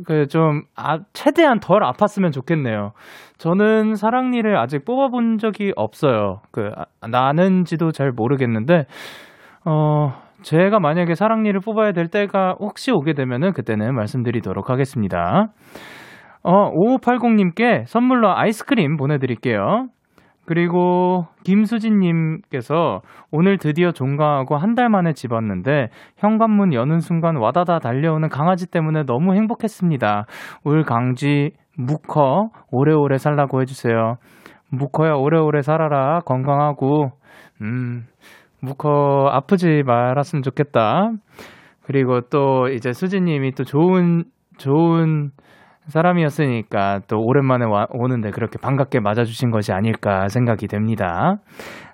그 좀, 아, 최대한 덜 아팠으면 좋겠네요. 저는 사랑니를 아직 뽑아본 적이 없어요. 그, 아, 나는지도 잘 모르겠는데, 어, 제가 만약에 사랑니를 뽑아야 될 때가 혹시 오게 되면은 그때는 말씀드리도록 하겠습니다. 어, 5580님께 선물로 아이스크림 보내드릴게요. 그리고 김수진님께서 오늘 드디어 종강하고 한 달 만에 집 왔는데 현관문 여는 순간 와다다 달려오는 강아지 때문에 너무 행복했습니다. 울 강쥐 무커 오래오래 살라고 해주세요. 무커야 오래오래 살아라 건강하고 음 무커 아프지 말았으면 좋겠다. 그리고 또 이제 수진님이 또 좋은 좋은 사람이었으니까 또 오랜만에 와, 오는데 그렇게 반갑게 맞아주신 것이 아닐까 생각이 됩니다.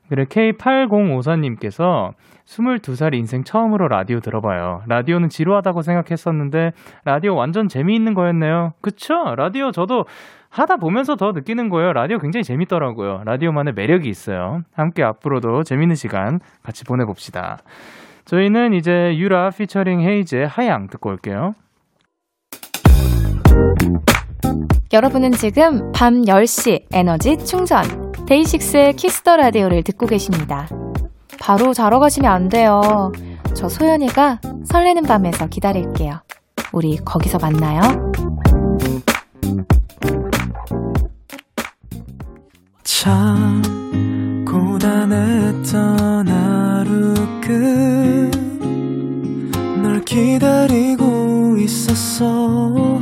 그리고 K8054님께서 22살 인생 처음으로 라디오 들어봐요. 라디오는 지루하다고 생각했었는데 라디오 완전 재미있는 거였네요. 그쵸? 라디오 저도 하다 보면서 더 느끼는 거예요. 라디오 굉장히 재밌더라고요. 라디오만의 매력이 있어요. 함께 앞으로도 재밌는 시간 같이 보내봅시다. 저희는 이제 유라 피처링 헤이즈의 하양 듣고 올게요. 여러분은 지금 밤 10시 에너지 충전 데이식스의 Kiss the Radio를 듣고 계십니다. 바로 자러 가시면 안 돼요. 저 소연이가 설레는 밤에서 기다릴게요. 우리 거기서 만나요. 참 고단했던 하루 끝 널 기다리고 있었어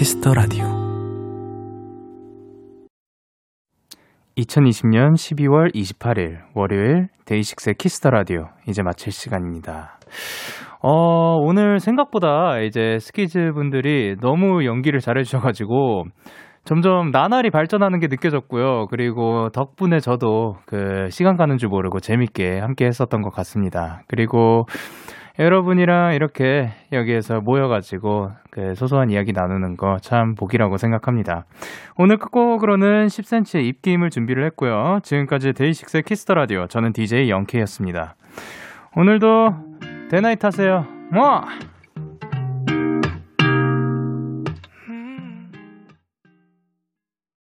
키스터 라디오 2020년 12월 28일 월요일 데이식스의 Kiss the Radio 이제 마칠 시간입니다. 어, 오늘 생각보다 이제 스키즈 분들이 너무 연기를 잘해주셔가지고 점점 나날이 발전하는 게 느껴졌고요. 그리고 덕분에 저도 그 시간 가는 줄 모르고 재밌게 함께 했었던 것 같습니다. 그리고 여러분이랑 이렇게 여기에서 모여가지고 그 소소한 이야기 나누는 거 참 복이라고 생각합니다. 오늘 끝곡으로는 10cm의 입김을 준비를 했고요. 지금까지 데이식스의 Kiss the Radio 저는 DJ 영케이였습니다. 오늘도 데나잇 하세요. 뭐!